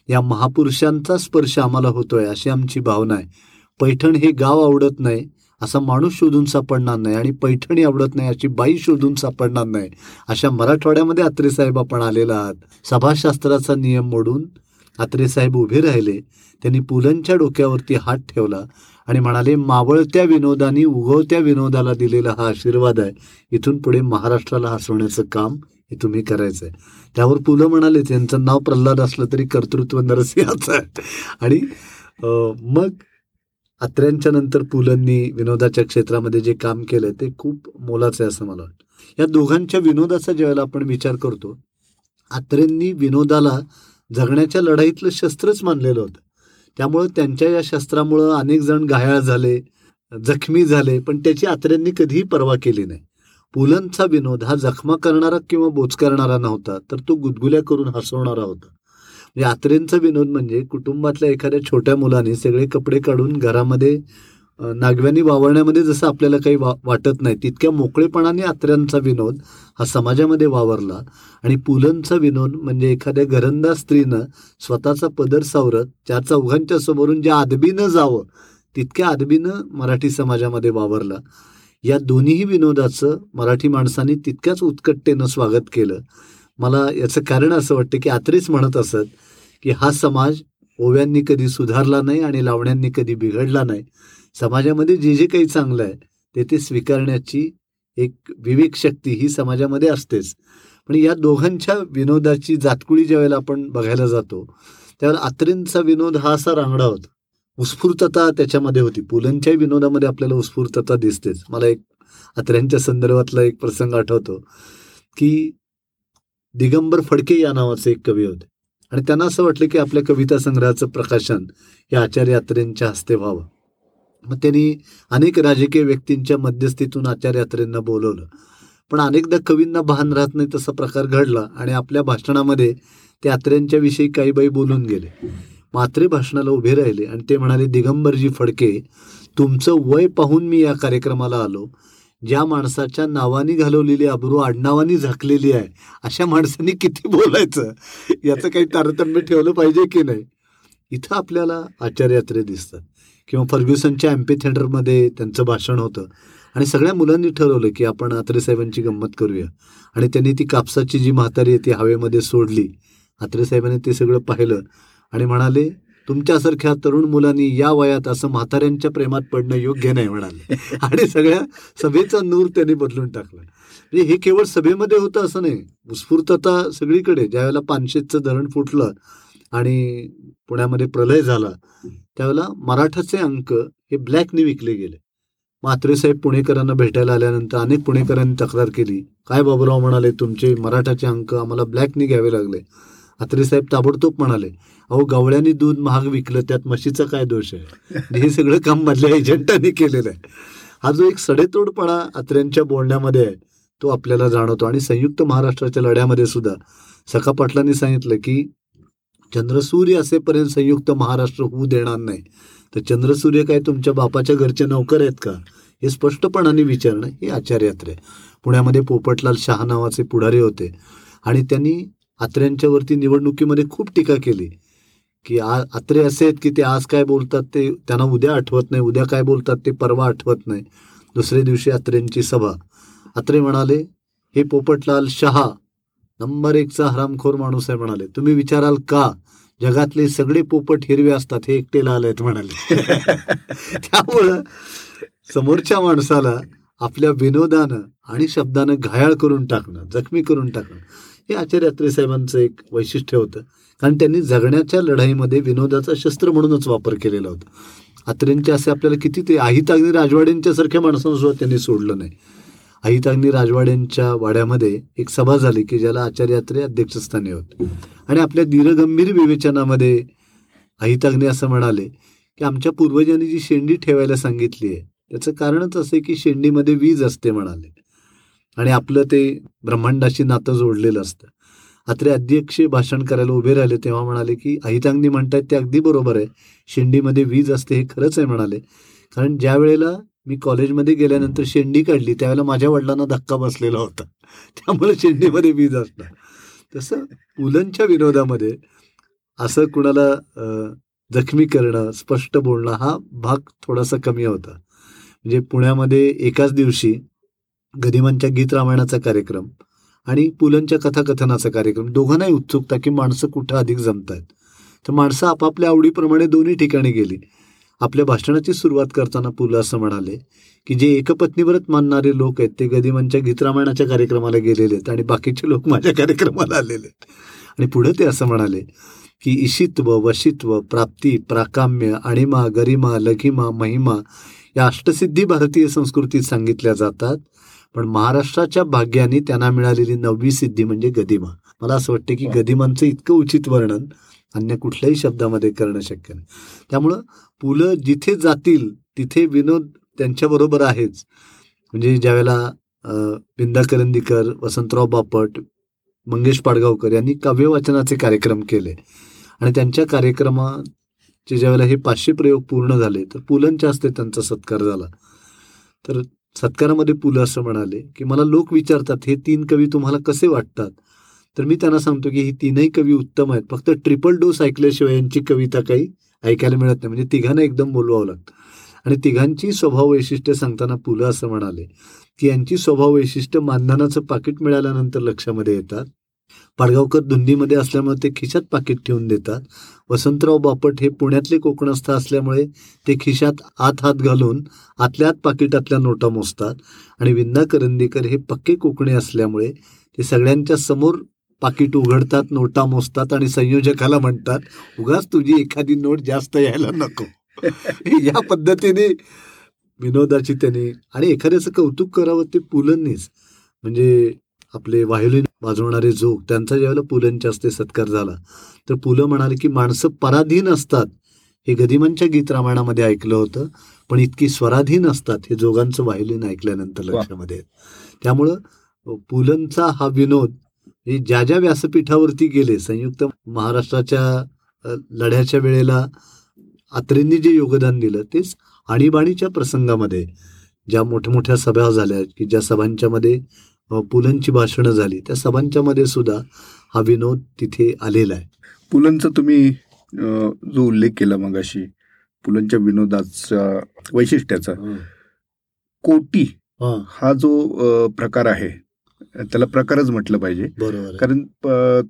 या महापुरुषांचा स्पर्श आम्हाला होतोय अशी आमची भावना आहे. पैठण हे गाव आवडत नाही. असा माणूस शोधून सापडणार नाही आणि पैठणी आवडत नाही अशी बाई शोधून सापडणार नाही. अशा मराठवाड्यामध्ये आत्रे साहेब आपण आलेला आहात. सभाशास्त्राचा नियम मोडून आत्रे साहेब उभे राहिले. त्यांनी पुलंच्या डोक्यावरती हात ठेवला आणि म्हणाले मावळत्या विनोदानी उगवत्या विनोदाला दिलेला हा आशीर्वाद आहे. इथून पुढे महाराष्ट्राला हसवण्याचं काम हे तुम्ही करायचं आहे त्यावर पुलं म्हणाले त्यांचं नाव प्रल्हाद असलं तरी कर्तृत्व नरसिंहाचं आहे. आणि मग अत्र्यांच्या नंतर पुलंनी विनोदाच्या क्षेत्रामध्ये जे काम केलंय ते खूप मोलाचं आहे असं मला वाटतं. या दोघांच्या विनोदाचा ज्यावेळेला आपण विचार करतो आत्रेंनी विनोदाला जगण्याच्या लढाईतलं शस्त्रच मानलेलं होतं. त्यामुळं त्यांच्या या शस्त्रामुळं अनेक जण घायाळ झाले जखमी झाले पण त्याची आत्र्यांनी कधीही पर्वा केली नाही. पुलंचा विनोद हा जखमा करणारा किंवा बोच करणारा नव्हता तर तो गुदगुल्या करून हसवणारा होता. म्हणजे आत्रेंचा विनोद म्हणजे कुटुंबातल्या एखाद्या छोट्या मुलाने सगळे कपडे काढून घरामध्ये नागव्यांनी वावरण्यामध्ये जसं आपल्याला काही वा वाटत नाही तितक्या मोकळेपणाने आत्र्यांचा विनोद हा समाजामध्ये वावरला. आणि पुलंचा विनोद म्हणजे एखाद्या घरंदाज स्त्रीनं स्वतःचा पदर सावरत चार चौघांच्या समोरून ज्या आदबीनं जावं तितक्या आदबीनं मराठी समाजामध्ये वावरला. या दोन्हीही विनोदाचं मराठी माणसांनी तितक्याच उत्कटतेनं स्वागत केलं. मला याचं कारण असं वाटतं की आत्रेच म्हणत असत की हा समाज ओव्यांनी कधी सुधारला नाही आणि लावण्यांनी कधी बिघडला नाही. समाजामध्ये जे जे काही चांगलं आहे ते ते स्वीकारण्याची एक विवेक शक्ती ही समाजामध्ये असतेच. पण या दोघांच्या विनोदाची जातकुळी ज्या वेळेला आपण बघायला जातो त्यावेळेला आत्रेंचा विनोद हा असा रांगडा होता. उत्स्फूर्तता त्याच्यामध्ये होती. पुलंच्याही विनोदामध्ये आपल्याला उत्स्फूर्तता दिसतेच. मला एक आत्र्यांच्या संदर्भातला एक प्रसंग आठवतो की दिगंबर फडके या नावाचे एक कवी होते. आणि त्यांना असं वाटलं की आपल्या कविता संग्रहाचं प्रकाशन हे आचार्य यात्रेंच्या हस्ते व्हावं. मग त्यांनी अनेक राजकीय व्यक्तींच्या मध्यस्थीतून आचार्य यात्रेंना बोलवलं. पण अनेकदा कवींना भान राहत नाही तसा प्रकार घडला आणि आपल्या भाषणामध्ये ते यात्रेंच्या विषयी काही बाई बोलून गेले. मात्रे भाषणाला उभे राहिले आणि ते म्हणाले दिगंबरजी फडके तुमचं वय पाहून मी या कार्यक्रमाला आलो. ज्या माणसाच्या नावानी घालवलेली अब्रू आडनावानी झाकलेली आहे अशा माणसांनी किती बोलायचं? याचं काही तारतम्य ठेवलं पाहिजे की नाही? इथं आपल्याला आचार्यात्रे दिसतात. किंवा फर्ग्युसनच्या एम्पी थिएटरमध्ये त्यांचं भाषण होतं. आणि सगळ्या मुलांनी ठरवलं की आपण आत्रे साहेबांची गंमत करूया. आणि त्यांनी ती कापसाची जी म्हातारी आहे ती हवेमध्ये सोडली. आत्रे साहेबांनी ते सगळं पाहिलं आणि म्हणाले तुमच्यासारख्या तरुण मुलांनी या वयात असं म्हाताऱ्यांच्या प्रेमात पडणं योग्य नाही म्हणाले. [LAUGHS] आणि सगळ्या सभेचा नूर त्यांनी बदलून टाकला. म्हणजे हे केवळ सभेमध्ये होतं असं नाही. उत्स्फूर्तता सगळीकडे ज्यावेळेला पानशेतचं धरण फुटलं आणि पुण्यामध्ये प्रलय झाला त्यावेळेला मराठाचे अंक हे ब्लॅकने विकले गेले. म्हात्रे साहेब पुणेकरांना भेटायला आल्यानंतर अनेक पुणेकरांनी तक्रार केली. काय बाबूराव म्हणाले तुमचे मराठाचे अंक आम्हाला ब्लॅकने घ्यावे लागले. अत्रे साहेब ताबडतोब म्हणाले अहो गवळ्यांनी दूध महाग विकलं त्यात म्हशीचा काय दोष आहे? हे सगळं काम मधल्या एजंटांनी केलेलं आहे. हा जो एक सडेतोडपणा अत्र्यांच्या बोलण्यामध्ये आहे तो आपल्याला जाणवतो. आणि संयुक्त महाराष्ट्राच्या लढ्यामध्ये सुद्धा सखा पाटलांनी सांगितलं की चंद्रसूर्य असेपर्यंत संयुक्त महाराष्ट्र होऊ देणार नाही. तर चंद्रसूर्य काय तुमच्या बापाच्या घरचे नोकर आहेत का? हे स्पष्टपणाने विचारणं हे आचार्यात्रे आहे. पुण्यामध्ये पोपटलाल शहा नावाचे पुढारी होते. आणि त्यांनी आत्र्यांच्यावरती निवडणुकीमध्ये खूप टीका केली. की आ आत्रे असे आहेत की ते आज काय बोलतात ते त्यांना उद्या आठवत नाही उद्या काय बोलतात ते परवा आठवत नाही. दुसऱ्या दिवशी आत्रेंची सभा. आत्रे म्हणाले हे पोपटलाल शहा नंबर एकचा हरामखोर माणूस आहे म्हणाले. तुम्ही विचाराल का? जगातले सगळे पोपट हिरवे असतात हे एकटे लाल आहेत म्हणाले. [LAUGHS] त्यामुळं समोरच्या माणसाला आपल्या विनोदानं आणि शब्दानं घायाळ करून टाकणं जखमी करून टाकणं. हे आचार्य अत्रे साहेबांचं एक वैशिष्ट्य होतं. कारण त्यांनी जगण्याच्या लढाईमध्ये विनोदाचा शस्त्र म्हणूनच वापर केलेला होता. अत्रेंचे असे आपल्याला किती ते अहिताग्नी राजवाड्यांच्या सारख्या त्यांनी सोडलं नाही. अहिताग्नी राजवाड्यांच्या वाड्यामध्ये एक सभा झाली की ज्याला आचार्य अत्रे अध्यक्षस्थानी होते. आणि आपल्या धीरगंभीर विवेचनामध्ये अहिताग्नी असं म्हणाले की आमच्या पूर्वजांनी जी शेंडी ठेवायला सांगितली आहे त्याचं कारणच असं आहे की शेंडीमध्ये वीज असते म्हणाले. आणि आपलं ते ब्रह्मांडाशी नातं जोडलेलं असतं. अत्रे अध्यक्ष भाषण करायला उभे राहिले तेव्हा म्हणाले की अहितांगनी म्हणतायत ते अगदी बरोबर आहे. शेंडीमध्ये वीज असते हे खरंच आहे म्हणाले. कारण ज्या वेळेला मी कॉलेजमध्ये गेल्यानंतर शेंडी काढली त्यावेळेला माझ्या वडिलांना धक्का बसलेला होता. त्यामुळे शेंडीमध्ये वीज असणार. तसं पुलंच्या विनोदामध्ये असं कुणाला जखमी करणं स्पष्ट बोलणं हा भाग थोडासा कमी होता. म्हणजे पुण्यामध्ये एकाच दिवशी गदिमांच्या गीत रामायणाचा कार्यक्रम आणि पुलंच्या कथाकथनाचा कार्यक्रम दोघांनाही उत्सुकता की माणसं कुठं अधिक जमत आहेत तर माणसं आपापल्या आवडीप्रमाणे दोन्ही ठिकाणी गेली. आपल्या भाषणाची सुरुवात करताना पुलं असं म्हणाले की जे एकपत्नीवरच मानणारे लोक आहेत ते गदिमांच्या गीत रामायणाच्या कार्यक्रमाला गेलेले आहेत आणि बाकीचे लोक माझ्या कार्यक्रमाला आलेले आहेत. आणि पुढे ते असं म्हणाले की इशित्व वशित्व प्राप्ती प्राकाम्य अणिमा गरिमा लघिमा महिमा या अष्टसिद्धी भारतीय संस्कृतीत सांगितल्या जातात. पण महाराष्ट्राच्या भाग्याने त्यांना मिळालेली नववी सिद्धी म्हणजे गदिमा. मला असं वाटतं की वा. गदिमांचं इतकं उचित वर्णन अन्य कुठल्याही शब्दामध्ये करणं शक्य नाही. त्यामुळं पु ल जिथे जातील तिथे विनोद त्यांच्याबरोबर आहेच. म्हणजे ज्यावेळेला विंदा करंदीकर वसंतराव बापट मंगेश पाडगावकर यांनी काव्यवाचनाचे कार्यक्रम केले आणि त्यांच्या कार्यक्रमाचे ज्यावेळेला हे पाचशे प्रयोग पूर्ण झाले तर पुलंच्या हस्ते त्यांचा सत्कार झाला. तर सत्कारामध्ये पुलं असं म्हणाले की मला लोक विचारतात हे तीन कवी तुम्हाला कसे वाटतात? तर मी त्यांना सांगतो की ही तीनही कवी उत्तम आहेत. फक्त ट्रिपल डोस ऐकल्याशिवाय यांची कविता काही ऐकायला मिळत नाही. म्हणजे तिघांना एकदम बोलवावं लागतं. आणि तिघांची स्वभाव वैशिष्ट्य सांगताना पुलं असं म्हणाले की यांची स्वभाव वैशिष्ट्य मानधनाचं पाकिट मिळाल्यानंतर लक्षामध्ये येतात. पाडगावकर धुंदीमध्ये असल्यामुळे ते खिशात पाकिट ठेवून देतात. वसंतराव बापट हे पुण्यातले कोकणस्थ असल्यामुळे ते खिशात आत हात घालून आतल्या आत पाकिटातल्या नोटा मोजतात. आणि विंदा करंदीकर हे पक्के कोकणी असल्यामुळे ते सगळ्यांच्या समोर पाकिट उघडतात नोटा मोजतात आणि संयोजकाला म्हणतात उगाच तुझी एखादी नोट जास्त यायला नको. [LAUGHS] या पद्धतीने विनोदाची त्यांनी आणि एखाद्याचं कौतुक करावं ते पुलंनीच. म्हणजे आपले व्हायोलिन वाजवणारे जोग त्यांचा ज्यावेळेला पुलंच्या हस्ते सत्कार झाला तर पुलं म्हणाले की माणसं पराधीन असतात हे गदिमांच्या गीत रामायणामध्ये ऐकलं होतं पण इतकी स्वराधीन असतात हे जोगांचं व्हायोलिन ऐकल्यानंतर. लक्षामध्ये. त्यामुळं पुलंचा हा विनोद हे ज्या ज्या व्यासपीठावरती गेले संयुक्त महाराष्ट्राच्या लढ्याच्या वेळेला आत्रेंनी जे योगदान दिलं तेच आणीबाणीच्या प्रसंगामध्ये ज्या मोठ्या मोठ्या सभा झाल्या की ज्या सभांच्यामध्ये पुलंची भाषणं झाली. त्या सभांच्यामध्ये सुद्धा हा विनोद तिथे आलेला आहे. पुलंचा तुम्ही जो उल्लेख केला मगाशी पुलंच्या विनोदाचा वैशिष्ट्याचा कोटी हा. जो प्रकार आहे त्याला प्रकारच म्हटलं पाहिजे. बरोबर. कारण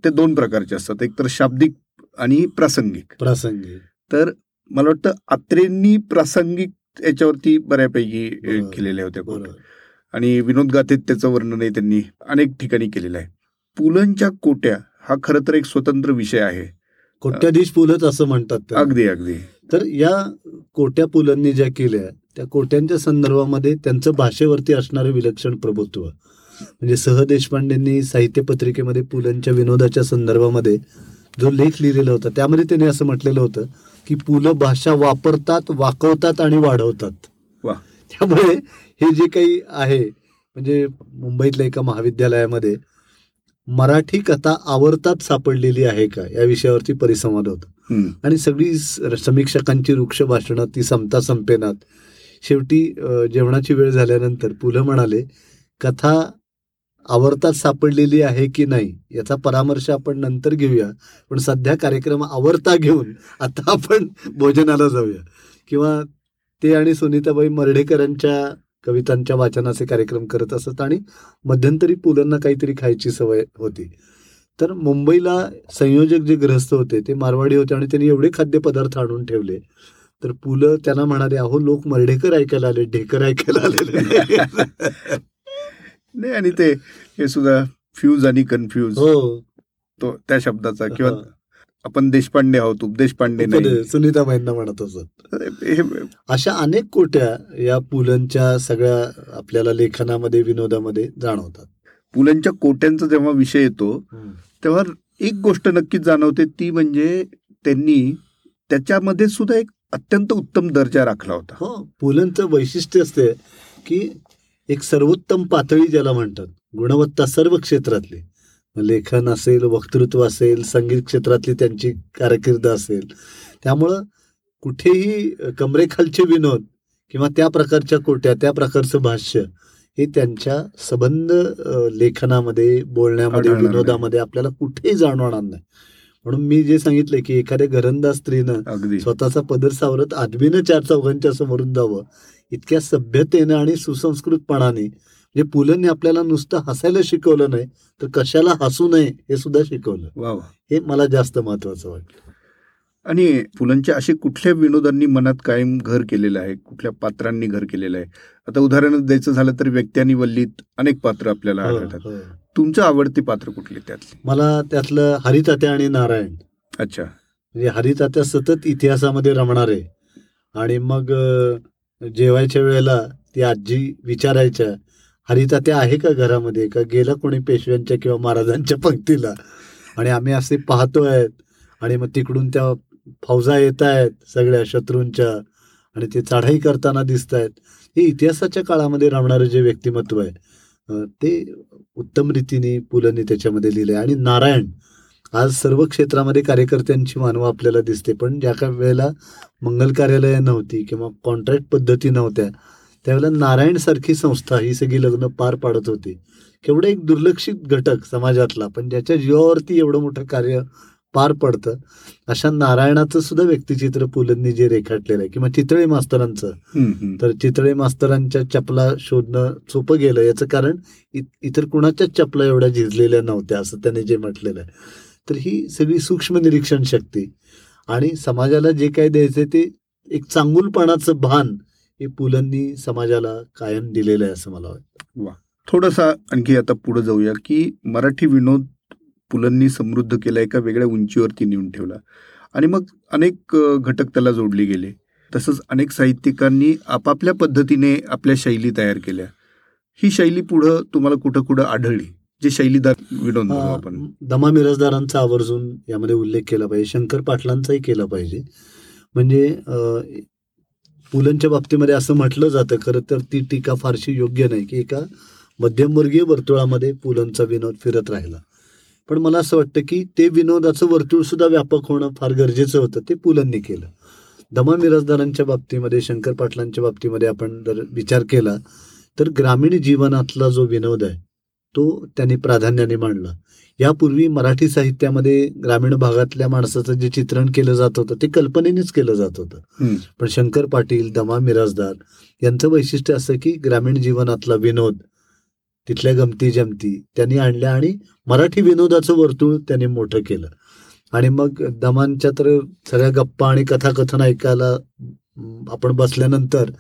ते दोन प्रकारचे असतात. एक तर शाब्दिक आणि प्रासंगिक. प्रासंगिक. तर मला वाटतं आत्रेंनी प्रासंगिक याच्यावरती बऱ्यापैकी. केलेल्या होत्या आणि विनोद गाथेत त्याचं वर्णनही त्यांनी अनेक ठिकाणी केलेलं आहे. पुलंच्या कोट्या हा खरं तर एक स्वतंत्र विषय आहे. कोट्याधीश पुलत असं म्हणतात. अगदी अगदी. तर या कोट्या पुलांनी ज्या केल्या त्या कोट्यांच्या संदर्भामध्ये त्यांचं भाषेवरती असणारं विलक्षण प्रभुत्व. म्हणजे सह देशपांडेंनी साहित्य पत्रिकेमध्ये पुलंच्या विनोदाच्या संदर्भामध्ये जो लेख लिहिलेला होता त्यामध्ये त्यांनी असं म्हटलेलं होतं की पुलं भाषा वापरतात वाकवतात आणि वाढवतात. वा. त्यामुळे हे जे काही आहे म्हणजे मुंबईतल्या एका महाविद्यालयामध्ये मराठी कथा आवर्तात सापडलेली आहे का? या विषयावरती परिसंवाद होता. आणि सगळी समीक्षकांची वृक्ष भाषणं ती संपता संपेनात. शेवटी जेवणाची वेळ झाल्यानंतर पुलं म्हणाले कथा आवर्तात सापडलेली आहे की नाही? याचा परामर्श आपण नंतर घेऊया. पण सध्या कार्यक्रम आवर्ता घेऊन आता आपण भोजनाला जाऊया. किंवा ते आणि सुनीताबाई मर्ढेकरांच्या कवितांच्या वाचनाचे कार्यक्रम करत असत आणि मध्यंतरी पुलांना काहीतरी खायची सवय होती तर मुंबईला संयोजक जे ग्रस्त होते ते मारवाडी होते आणि त्यांनी एवढे खाद्यपदार्थ आणून ठेवले तर पुलं त्यांना म्हणाले अहो लोक मर्ढेकर ऐकायला आले ढेकर ऐकायला आलेले [LAUGHS] नाही." आणि ते हे सुद्धा फ्यूज आणि कन्फ्यूज हो तो त्या शब्दाचा किंवा. आपण देशपांडे आहोत उपदेश पांडे नाही. पण सुनीताबाईंना म्हणत असत. अशा अनेक कोट्या या पुलंच्या सगळ्या आपल्याला लेखनामध्ये विनोदामध्ये जाणवतात. पुलंच्या कोट्यांचा जेव्हा विषय येतो तेव्हा एक गोष्ट नक्कीच जाणवते ती म्हणजे त्यांनी त्याच्यामध्ये सुद्धा एक अत्यंत उत्तम दर्जा राखला होता. हो पुलंचं वैशिष्ट्य असते की एक सर्वोत्तम पातळी ज्याला म्हणतात गुणवत्ता सर्व क्षेत्रातली. लेखन असेल वक्तृत्व असेल संगीत क्षेत्रातली त्यांची कारकीर्द असेल. त्यामुळं कुठेही कमरेखालचे विनोद किंवा त्या प्रकारच्या कोट्या त्या प्रकारचं भाष्य हे त्यांच्या सबंध लेखनामध्ये बोलण्यामध्ये. विनोदामध्ये आपल्याला कुठेही जाणवणार नाही. म्हणून मी जे सांगितलं की एखाद्या घरंदाज स्त्रीनं स्वतःचा पदर सावरत आदमीनं चार चौघांच्या समोरून जावं इतक्या सभ्यतेनं आणि सुसंस्कृतपणाने म्हणजे पुलंनी आपल्याला नुसतं हसायला शिकवलं नाही तर कशाला हसू नये हे सुद्धा शिकवलं. वा वा. हे मला जास्त महत्वाचं वाटलं. आणि पुलंचे असे कुठल्या विनोदांनी मनात कायम घर केलेलं आहे? कुठल्या पात्रांनी घर केलेलं आहे? आता उदाहरण द्यायचं झालं तर व्यक्ती आणि वल्लीत अनेक पात्र आपल्याला हो, आढळतात. हो. तुमचं आवडते पात्र कुठले त्यातले? मला त्यातलं हरितात्या आणि नारायण. अच्छा. म्हणजे हरितात्या सतत इतिहासामध्ये रमणारे आणि मग जेवायच्या वेळेला ती आजी विचारायच्या हरितात्या आहे का घरामध्ये? का गेलं कोणी पेशव्यांच्या किंवा महाराजांच्या पंक्तीला? आणि आम्ही असे पाहतोय आणि मग तिकडून त्या फौजा येत आहेत सगळ्या शत्रूंच्या आणि ते चढाई करताना दिसत आहेत हे इतिहासाच्या काळामध्ये राहणारं जे व्यक्तिमत्व आहे ते उत्तम रीतीने पुलंनी त्याच्यामध्ये लिहिलंय. आणि नारायण आज सर्व क्षेत्रामध्ये कार्यकर्त्यांची मानवं आपल्याला दिसते पण ज्या काही वेळेला मंगल कार्यालयं नव्हती किंवा कॉन्ट्रॅक्ट पद्धती नव्हत्या त्यावेळेला नारायण सारखी संस्था ही सगळी लग्न पार पाडत होती. केवढं एक दुर्लक्षित घटक समाजातला पण ज्याच्या जीवावरती एवढं मोठं कार्य पार पडतं अशा नारायणाचं सुद्धा व्यक्तिचित्र पुलंनी जे रेखाटलेलं आहे किंवा चितळे मास्तरांचं. तर चितळे मास्तरांच्या चपला शोधणं सोपं गेलं याचं कारण इतर कुणाच्याच चपला एवढ्या झिजलेल्या नव्हत्या असं त्याने जे म्हटलेलं आहे. तर ही सगळी सूक्ष्म निरीक्षण शक्ती आणि समाजाला जे काय द्यायचं ते एक चांगुलपणाचं भान हे पुलंनी समाजाला कायम दिलेलं आहे असं मला वाटतं. थोडासा आणखी आता पुढे जाऊया की मराठी विनोद पुलंनी समृद्ध केला एका वेगळ्या उंचीवरती नेऊन ठेवला. आणि मग अनेक घटक त्याला जोडले गेले. तसंच अनेक साहित्यिकांनी आपापल्या पद्धतीने आपल्या शैली तयार केल्या. ही शैली पुढं तुम्हाला कुठं कुठं आढळली? जे शैलीदार विनोद आपण. दमा मिराजदारांचा आवर्जून यामध्ये उल्लेख केला पाहिजे शंकर पाटलांचाही केला पाहिजे. म्हणजे पुलंच्या बाबतीमध्ये असं म्हटलं जातं खरं तर ती टीका फारशी योग्य नाही की एका मध्यमवर्गीय वर्तुळामध्ये पुलंचा विनोद फिरत राहिला. पण मला असं वाटतं की ते विनोदाचं वर्तुळसुद्धा व्यापक होणं फार गरजेचं होतं ते पुलंनी केलं. दमा मिराजदारांच्या बाबतीमध्ये शंकर पाटलांच्या बाबतीमध्ये आपण जर विचार केला तर ग्रामीण जीवनातला जो विनोद आहे तो त्यांनी प्राधान्याने मांडला. यापूर्वी मराठी साहित्यामध्ये ग्रामीण भागातल्या माणसाचं जे चित्रण केलं जात होतं ते कल्पनेनेच केलं जात होतं. पण शंकर पाटील दमा मिराजदार यांचं वैशिष्ट्य असं की ग्रामीण जीवनातला विनोद तिथल्या गमती जमती त्यांनी आणल्या आणि मराठी विनोदाचं वर्तुळ त्यांनी मोठं केलं. आणि मग दमांच्या तर सगळ्या गप्पा आणि कथाकथन ऐकायला आपण बसल्यानंतर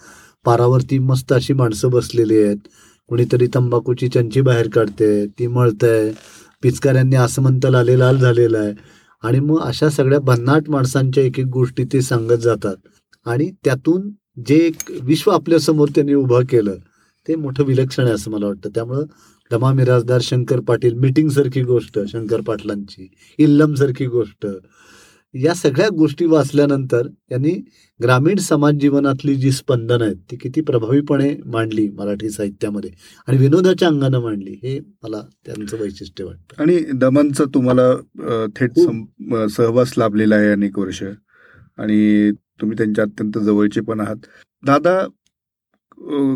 पारावरती मस्त अशी माणसं बसलेली आहेत. कुणीतरी तंबाखूची चंची बाहेर काढते ती मळतंय. पिचकाऱ्यांनी आसमंत लाले लाल झालेला आहे. आणि मग अशा सगळ्या भन्नाट माणसांच्या एक एक गोष्टी ते सांगत जातात. आणि त्यातून जे एक विश्व आपल्यासमोर त्यांनी उभं केलं ते मोठं विलक्षण आहे असं मला वाटतं. त्यामुळं दमा मिराजदार शंकर पाटील मिटिंगसारखी गोष्ट शंकर पाटलांची इल्लम सारखी गोष्ट या सगळ्या गोष्टी वाचल्यानंतर यांनी ग्रामीण समाज जीवनातली जी स्पंदन आहेत ती किती प्रभावीपणे मांडली मराठी साहित्यामध्ये आणि विनोदाच्या अंगानं मांडली हे मला त्यांचं वैशिष्ट्य वाटतं. आणि दमनचा तुम्हाला थेट अ, सहवास लाभलेला आहे अनेक वर्ष. आणि तुम्ही त्यांच्या अत्यंत जवळचे पण आहात. दादा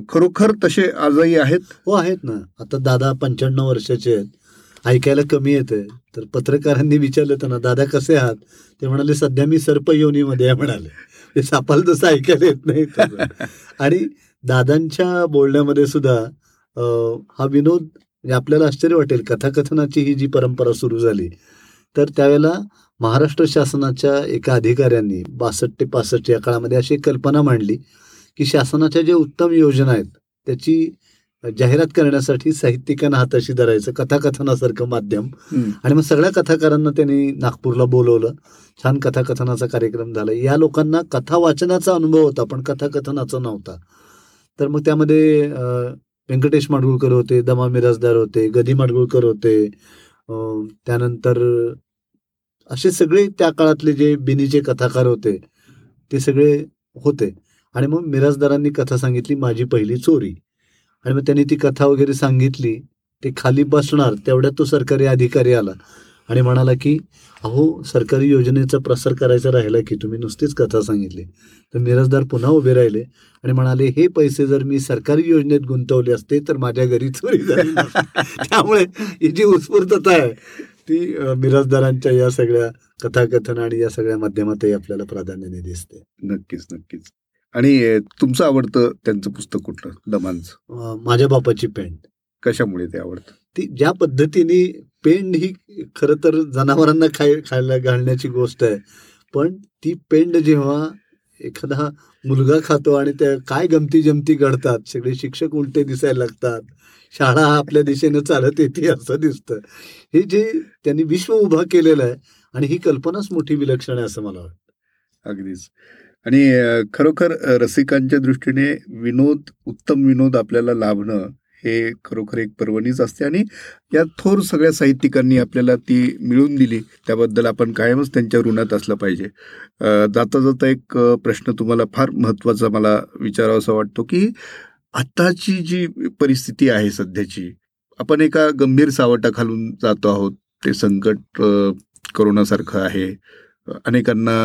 खरोखर तसे आजही आहेत? हो आहेत ना. आता दादा पंच्याण्णव वर्षाचे आहेत. ऐकायला कमी येते तर पत्रकारांनी विचारलं त्यांना दादा कसे आहात? ते म्हणाले सध्या मी सर्प योनीमध्ये आहे म्हणाले. ते सापाला तसं ऐकायला येत नाही आणि दादांच्या बोलण्यामध्ये सुद्धा हा विनोद आपल्याला आश्चर्य वाटेल. कथाकथनाची ही जी परंपरा सुरू झाली तर त्यावेळेला महाराष्ट्र शासनाच्या एका अधिकाऱ्यांनी बासष्ट ते पासष्ट या काळामध्ये अशी कल्पना मांडली की शासनाच्या ज्या उत्तम योजना आहेत त्याची जाहिरात करण्यासाठी साहित्यिकांना हाताशी धरायचं कथाकथनासारखं माध्यम. आणि मग सगळ्या कथाकारांना त्यांनी नागपूरला बोलवलं. छान कथाकथनाचा कार्यक्रम झाला. या लोकांना कथा वाचनाचा अनुभव होता पण कथाकथनाचा नव्हता. तर मग त्यामध्ये व्यंकटेश माडगुळकर होते दमा मिराजदार होते गदी माडगुळकर होते. त्यानंतर असे सगळे त्या काळातले जे बिनीचे कथाकार होते ते सगळे होते. आणि मग मिराजदारांनी कथा सांगितली माझी पहिली चोरी. आणि मग त्यांनी ती कथा वगैरे सांगितली ते खाली बसणार तेवढ्यात तो सरकारी अधिकारी आला आणि म्हणाला की अहो सरकारी योजनेचा प्रसार करायचा राहिला की तुम्ही नुसतीच कथा सांगितली. तर मिरजदार पुन्हा उभे राहिले आणि म्हणाले हे पैसे जर मी सरकारी योजनेत गुंतवले असते तर माझ्या घरी चोरी झाली [LAUGHS] त्यामुळे ही जी उत्स्फूर्तता आहे ती मिरजदारांच्या या सगळ्या कथाकथन आणि या सगळ्या माध्यमातही आपल्याला प्राधान्याने दिसते. नक्कीच नक्कीच. आणि तुमचं आवडतं त्यांचं पुस्तक कुठलं? दमांचं. माझ्या बापाची पेंट कशामुळे ते आवडतं? ती ज्या पद्धतीने पेंड ही खरं तर जनावरांना खाय खायला घालण्याची गोष्ट आहे पण ती पेंड जेव्हा एखादा मुलगा खातो आणि त्या काय गमती जमती घडतात सगळे शिक्षक उलटे दिसायला लागतात शाळा आपल्या दिशेनं चालत येते असं दिसतं. हे जे त्यांनी विश्व उभा केलेलं आहे आणि ही कल्पनाच मोठी विलक्षण आहे असं मला वाटतं. अगदीच. आणि खरोखर रसिकांच्या दृष्टीने विनोद उत्तम विनोद आपल्याला लाभणं हे खरोखर एक पर्वणीच असते. आणि या थोर सगळ्या साहित्यिकांनी आपल्याला ती मिळून दिली त्याबद्दल आपण कायमच त्यांच्या ऋणात असलं पाहिजे. जाता जाता एक प्रश्न तुम्हाला फार महत्त्वाचा मला विचारावासा वाटतो की आत्ताची जी परिस्थिती आहे सध्याची आपण एका गंभीर सावटाखालून जातो आहोत. ते संकट करोनासारखं आहे. अनेकांना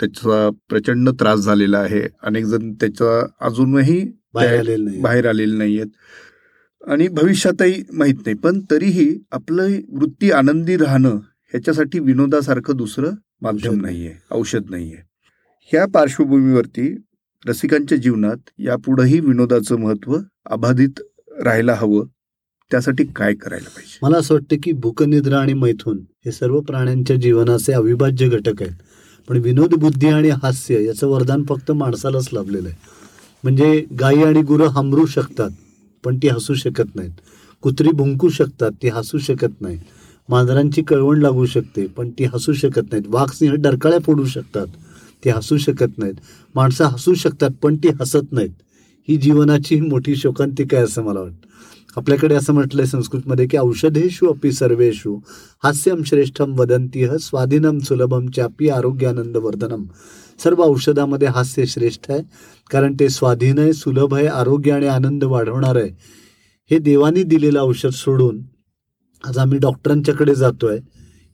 त्याचा प्रचंड त्रास झालेला आहे. अनेक जण त्याचा अजूनही बाहेर आलेलं नाही बाहेर आलेले नाहीयेत. आणि भविष्यातही माहीत नाही. पण तरीही आपलं वृत्ती आनंदी राहणं ह्याच्यासाठी विनोदासारखं दुसरं माध्यम औषध नाहीये. औषध नाहीये. ह्या पार्श्वभूमीवरती रसिकांच्या जीवनात यापुढेही विनोदाचं महत्त्व अबाधित राहायला हवं. त्यासाठी काय करायला पाहिजे? मला असं वाटतं की भूकनिद्रा आणि मैथून हे सर्व प्राण्यांच्या जीवनाचे अविभाज्य घटक आहेत. पण विनोद बुद्धी आणि हास्य याचं वरदान फक्त माणसालाच लाभलेलं आहे. म्हणजे गायी आणि गुरं हमरू शकतात पण ती हसू शकत नाहीत. कुत्री भुंकू शकतात ती हसू शकत नाहीत. मांजरांची कळवण लागू शकते पण ती हसू शकत नाहीत. वाघसिंह डरकाळ्या फोडू शकतात ती हसू शकत नाहीत. माणसं हसू शकतात पण ती हसत नाहीत. ही जीवनाची मोठी शोकांतिका आहे असं मला वाटतं. आपल्याकडे असं म्हटलंय संस्कृतमध्ये की औषधेषु अपि सर्वेषु हास्यम श्रेष्ठम वदंती स्वाधीनम सुलभम चापी आरोग्यानंद वर्धनम सर्व औषधामध्ये हास्य श्रेष्ठ आहे कारण ते स्वाधीन आहे सुलभ आहे आरोग्य आणि आनंद वाढवणार आहे. हे देवानी दिलेलं औषध सोडून आज आम्ही डॉक्टरांच्याकडे जातोय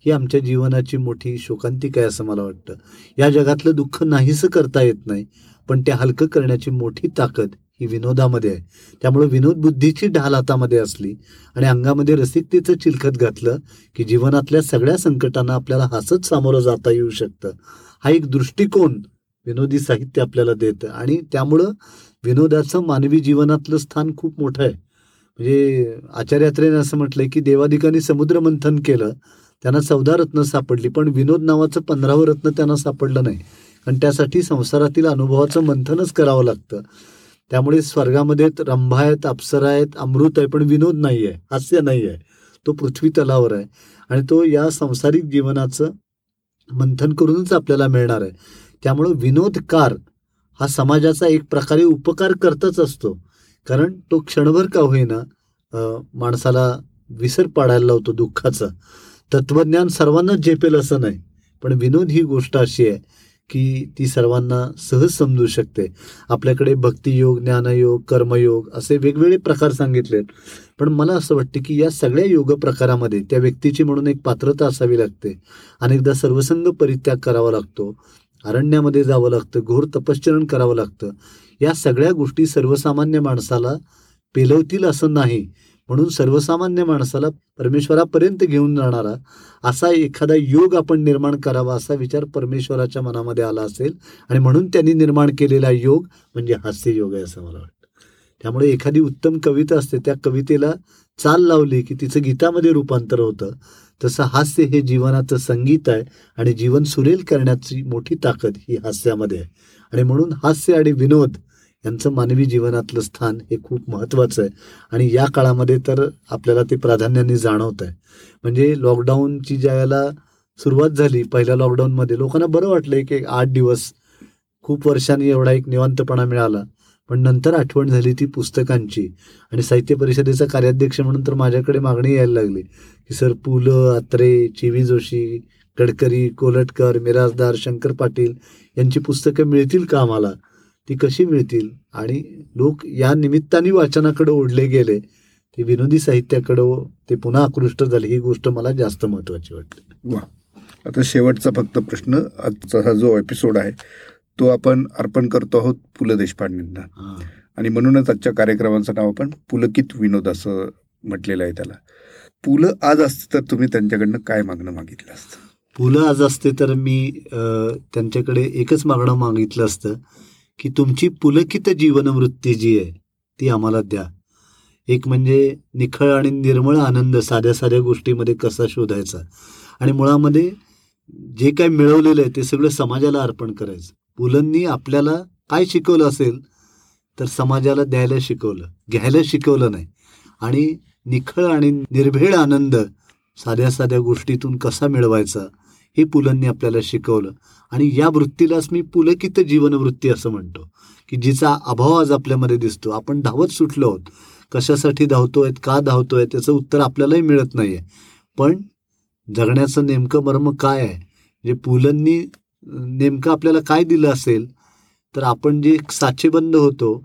ही आमच्या जीवनाची मोठी शोकांतिक आहे असं मला वाटतं. या जगातलं दुःख नाहीसं करता येत नाही पण ते हलकं करण्याची मोठी ताकद ही विनोदामध्ये आहे. त्यामुळे विनोद बुद्धीची ढाल हातामध्ये असली आणि अंगामध्ये रसिकतेचं चिलखत घातलं की जीवनातल्या सगळ्या संकटांना आपल्याला हसत सामोरं जाता येऊ शकतं. हा एक दृष्टिकोन विनोदी साहित्य आपल्याला देतं. आणि त्यामुळं विनोदाचं मानवी जीवनातलं स्थान खूप मोठं आहे. म्हणजे आचार्यात्रेने असं म्हटलंय की देवादिकांनी समुद्र मंथन केलं त्यांना चौदा रत्न सापडली पण विनोद नावाचं पंधरावं रत्न त्यांना सापडलं नाही. कारण त्यासाठी संसारातील अनुभवाचं मंथनच करावं लागतं. त्यामुळे स्वर्गामध्ये रंभा आहेत अप्सरा आहेत अमृत आहे पण विनोद नाही आहे हास्य नाही आहे तो पृथ्वी तलावर आहे आणि तो या संसारिक जीवनाचं मंथन करूनच आपल्याला मिळणार आहे. त्यामुळं विनोदकार हा समाजाचा एक प्रकारे उपकार करतच असतो. कारण तो क्षणभर का होईना माणसाला विसर पाडायला लावतो दुःखाचा. तत्वज्ञान सर्वांनाच झेपेल असं नाही. पण विनोद ही गोष्ट अशी आहे की ती सर्वांना सहज समजू शकते. आपल्याकडे भक्तियोग ज्ञानयोग कर्मयोग असे वेगवेगळे प्रकार सांगितलेत. पण मला असं वाटतं की या सगळ्या योग प्रकारामध्ये त्या व्यक्तीची म्हणून एक पात्रता असावी लागते. अनेकदा सर्वसंग परित्याग करावा लागतो. अरण्यामध्ये जावं लागतं. घोर तपश्चरण करावं लागतं. या सगळ्या गोष्टी सर्वसामान्य माणसाला पेलवतील असं नाही. म्हणून सर्वसामान्य माणसाला परमेश्वरापर्यंत घेऊन जाणारा असा एखादा योग आपण निर्माण करावा असा विचार परमेश्वराच्या मनामध्ये आला असेल. आणि म्हणून त्यांनी निर्माण केलेला योग म्हणजे हास्य योग आहे असं मला वाटतं. त्यामुळे एखादी उत्तम कविता असते त्या कवितेला चाल लावली की तिचं गीतामध्ये रूपांतर होतं. तसं हास्य हे जीवनाचं संगीत आहे आणि जीवन सुरेल करण्याची मोठी ताकद ही हास्यामध्ये आहे. आणि म्हणून हास्य आणि विनोद यांचं मानवी जीवनातलं स्थान हे खूप महत्त्वाचं आहे. आणि या काळामध्ये तर आपल्याला ते प्राधान्याने जाणवत आहे. म्हणजे लॉकडाऊनची ज्या वेळेला सुरुवात झाली पहिल्या लॉकडाऊनमध्ये लोकांना बरं वाटलं की एक आठ दिवस. खूप वर्षांनी एवढा एक निवांतपणा मिळाला. पण नंतर आठवण झाली ती पुस्तकांची. आणि साहित्य परिषदेचा कार्याध्यक्ष म्हणून तर माझ्याकडे मागणी यायला लागली. की सर पु ल अत्रे चि जोशी गडकरी कोलटकर मिराजदार शंकर पाटील यांची पुस्तकं मिळतील का आम्हाला? ती कशी मिळतील? आणि लोक या निमित्ताने वाचनाकडे ओढले गेले ते विनोदी साहित्याकडं ते पुन्हा आकृष्ट झाले. ही गोष्ट मला जास्त महत्वाची वाटते वा. आता शेवटचा फक्त प्रश्न आजचा हा जो एपिसोड आहे तो आपण अर्पण करतो आहोत पु ल देशपांडेंना. आणि म्हणूनच आजच्या कार्यक्रमाचं नाव आपण पुलकित विनोद असं म्हटलेलं आहे त्याला. पुलं आज असतं तर तुम्ही त्यांच्याकडनं काय मागणं मागितलं असतं? पुलं आज असते तर मी त्यांच्याकडे एकच मागणं मागितलं असतं की तुमची पुलकित जीवनवृत्ती जी आहे ती आम्हाला द्या. एक म्हणजे निखळ आणि निर्मळ आनंद साध्या साध्या गोष्टीमध्ये कसा शोधायचा? आणि मुळामध्ये जे काय मिळवलेलं आहे ते सगळं समाजाला अर्पण करायचं. पुलंनी आपल्याला काय शिकवलं असेल तर समाजाला द्यायला शिकवलं. घ्यायला शिकवलं नाही. आणि निखळ आणि निर्भेळ आनंद साध्या साध्या गोष्टीतून कसा मिळवायचा? हे पुलंनी आपल्याला शिकवलं. आणि या वृत्तीलाच मी पुलकित जीवनवृत्ती असं म्हणतो की जिचा अभाव आज आपल्यामध्ये दिसतो. आपण धावत सुटलो आहोत. कशासाठी धावतोय का धावतोय त्याचं उत्तर आपल्यालाही मिळत नाही आहे पण जगण्याचं नेमकं मर्म काय आहे? जे पुलंनी नेमकं आपल्याला काय दिलं असेल? तर आपण जे साचेबंद होतो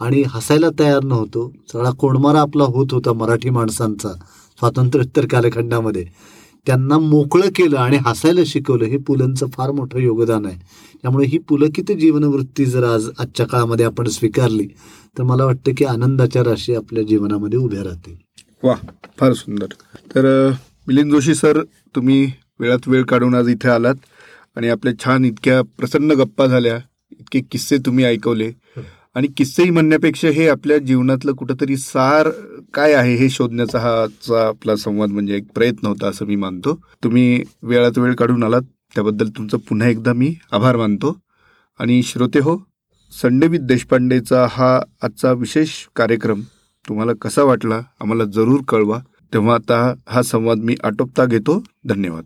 आणि हसायला तयार नव्हतो सगळा कोणमारा आपला होत होता मराठी माणसांचा स्वातंत्र्योत्तर कालखंडामध्ये. त्यांना मोकळं केलं आणि हसायला शिकवलं हे पुलंचं फार मोठं योगदान आहे. त्यामुळे ही पुलकित जीवनवृत्ती जर आज आजच्या काळामध्ये आपण स्वीकारली तर मला वाटतं की आनंदाच्या राशी आपल्या जीवनामध्ये उभ्या राहतील. वा फार सुंदर. तर मिलिंद जोशी सर तुम्ही वेळात वेळ काढून आज इथे आलात आणि आपल्या छान इतक्या प्रसन्न गप्पा झाल्या इतके किस्से तुम्ही ऐकवले. आणि किस्सेही म्हणण्यापेक्षा हे आपल्या जीवनातलं कुठंतरी सार काय आहे हे शोधण्याचा हा आजचा आपला संवाद म्हणजे एक प्रयत्न होता असं मी मानतो. तुम्ही वेळात वेळ काढून आलात त्याबद्दल तुमचं पुन्हा एकदा मी आभार मानतो. आणि श्रोते हो संडे देशपांडेचा हा आजचा विशेष कार्यक्रम तुम्हाला कसा वाटला आम्हाला जरूर कळवा. तेव्हा आता हा संवाद मी आटोपता घेतो. धन्यवाद.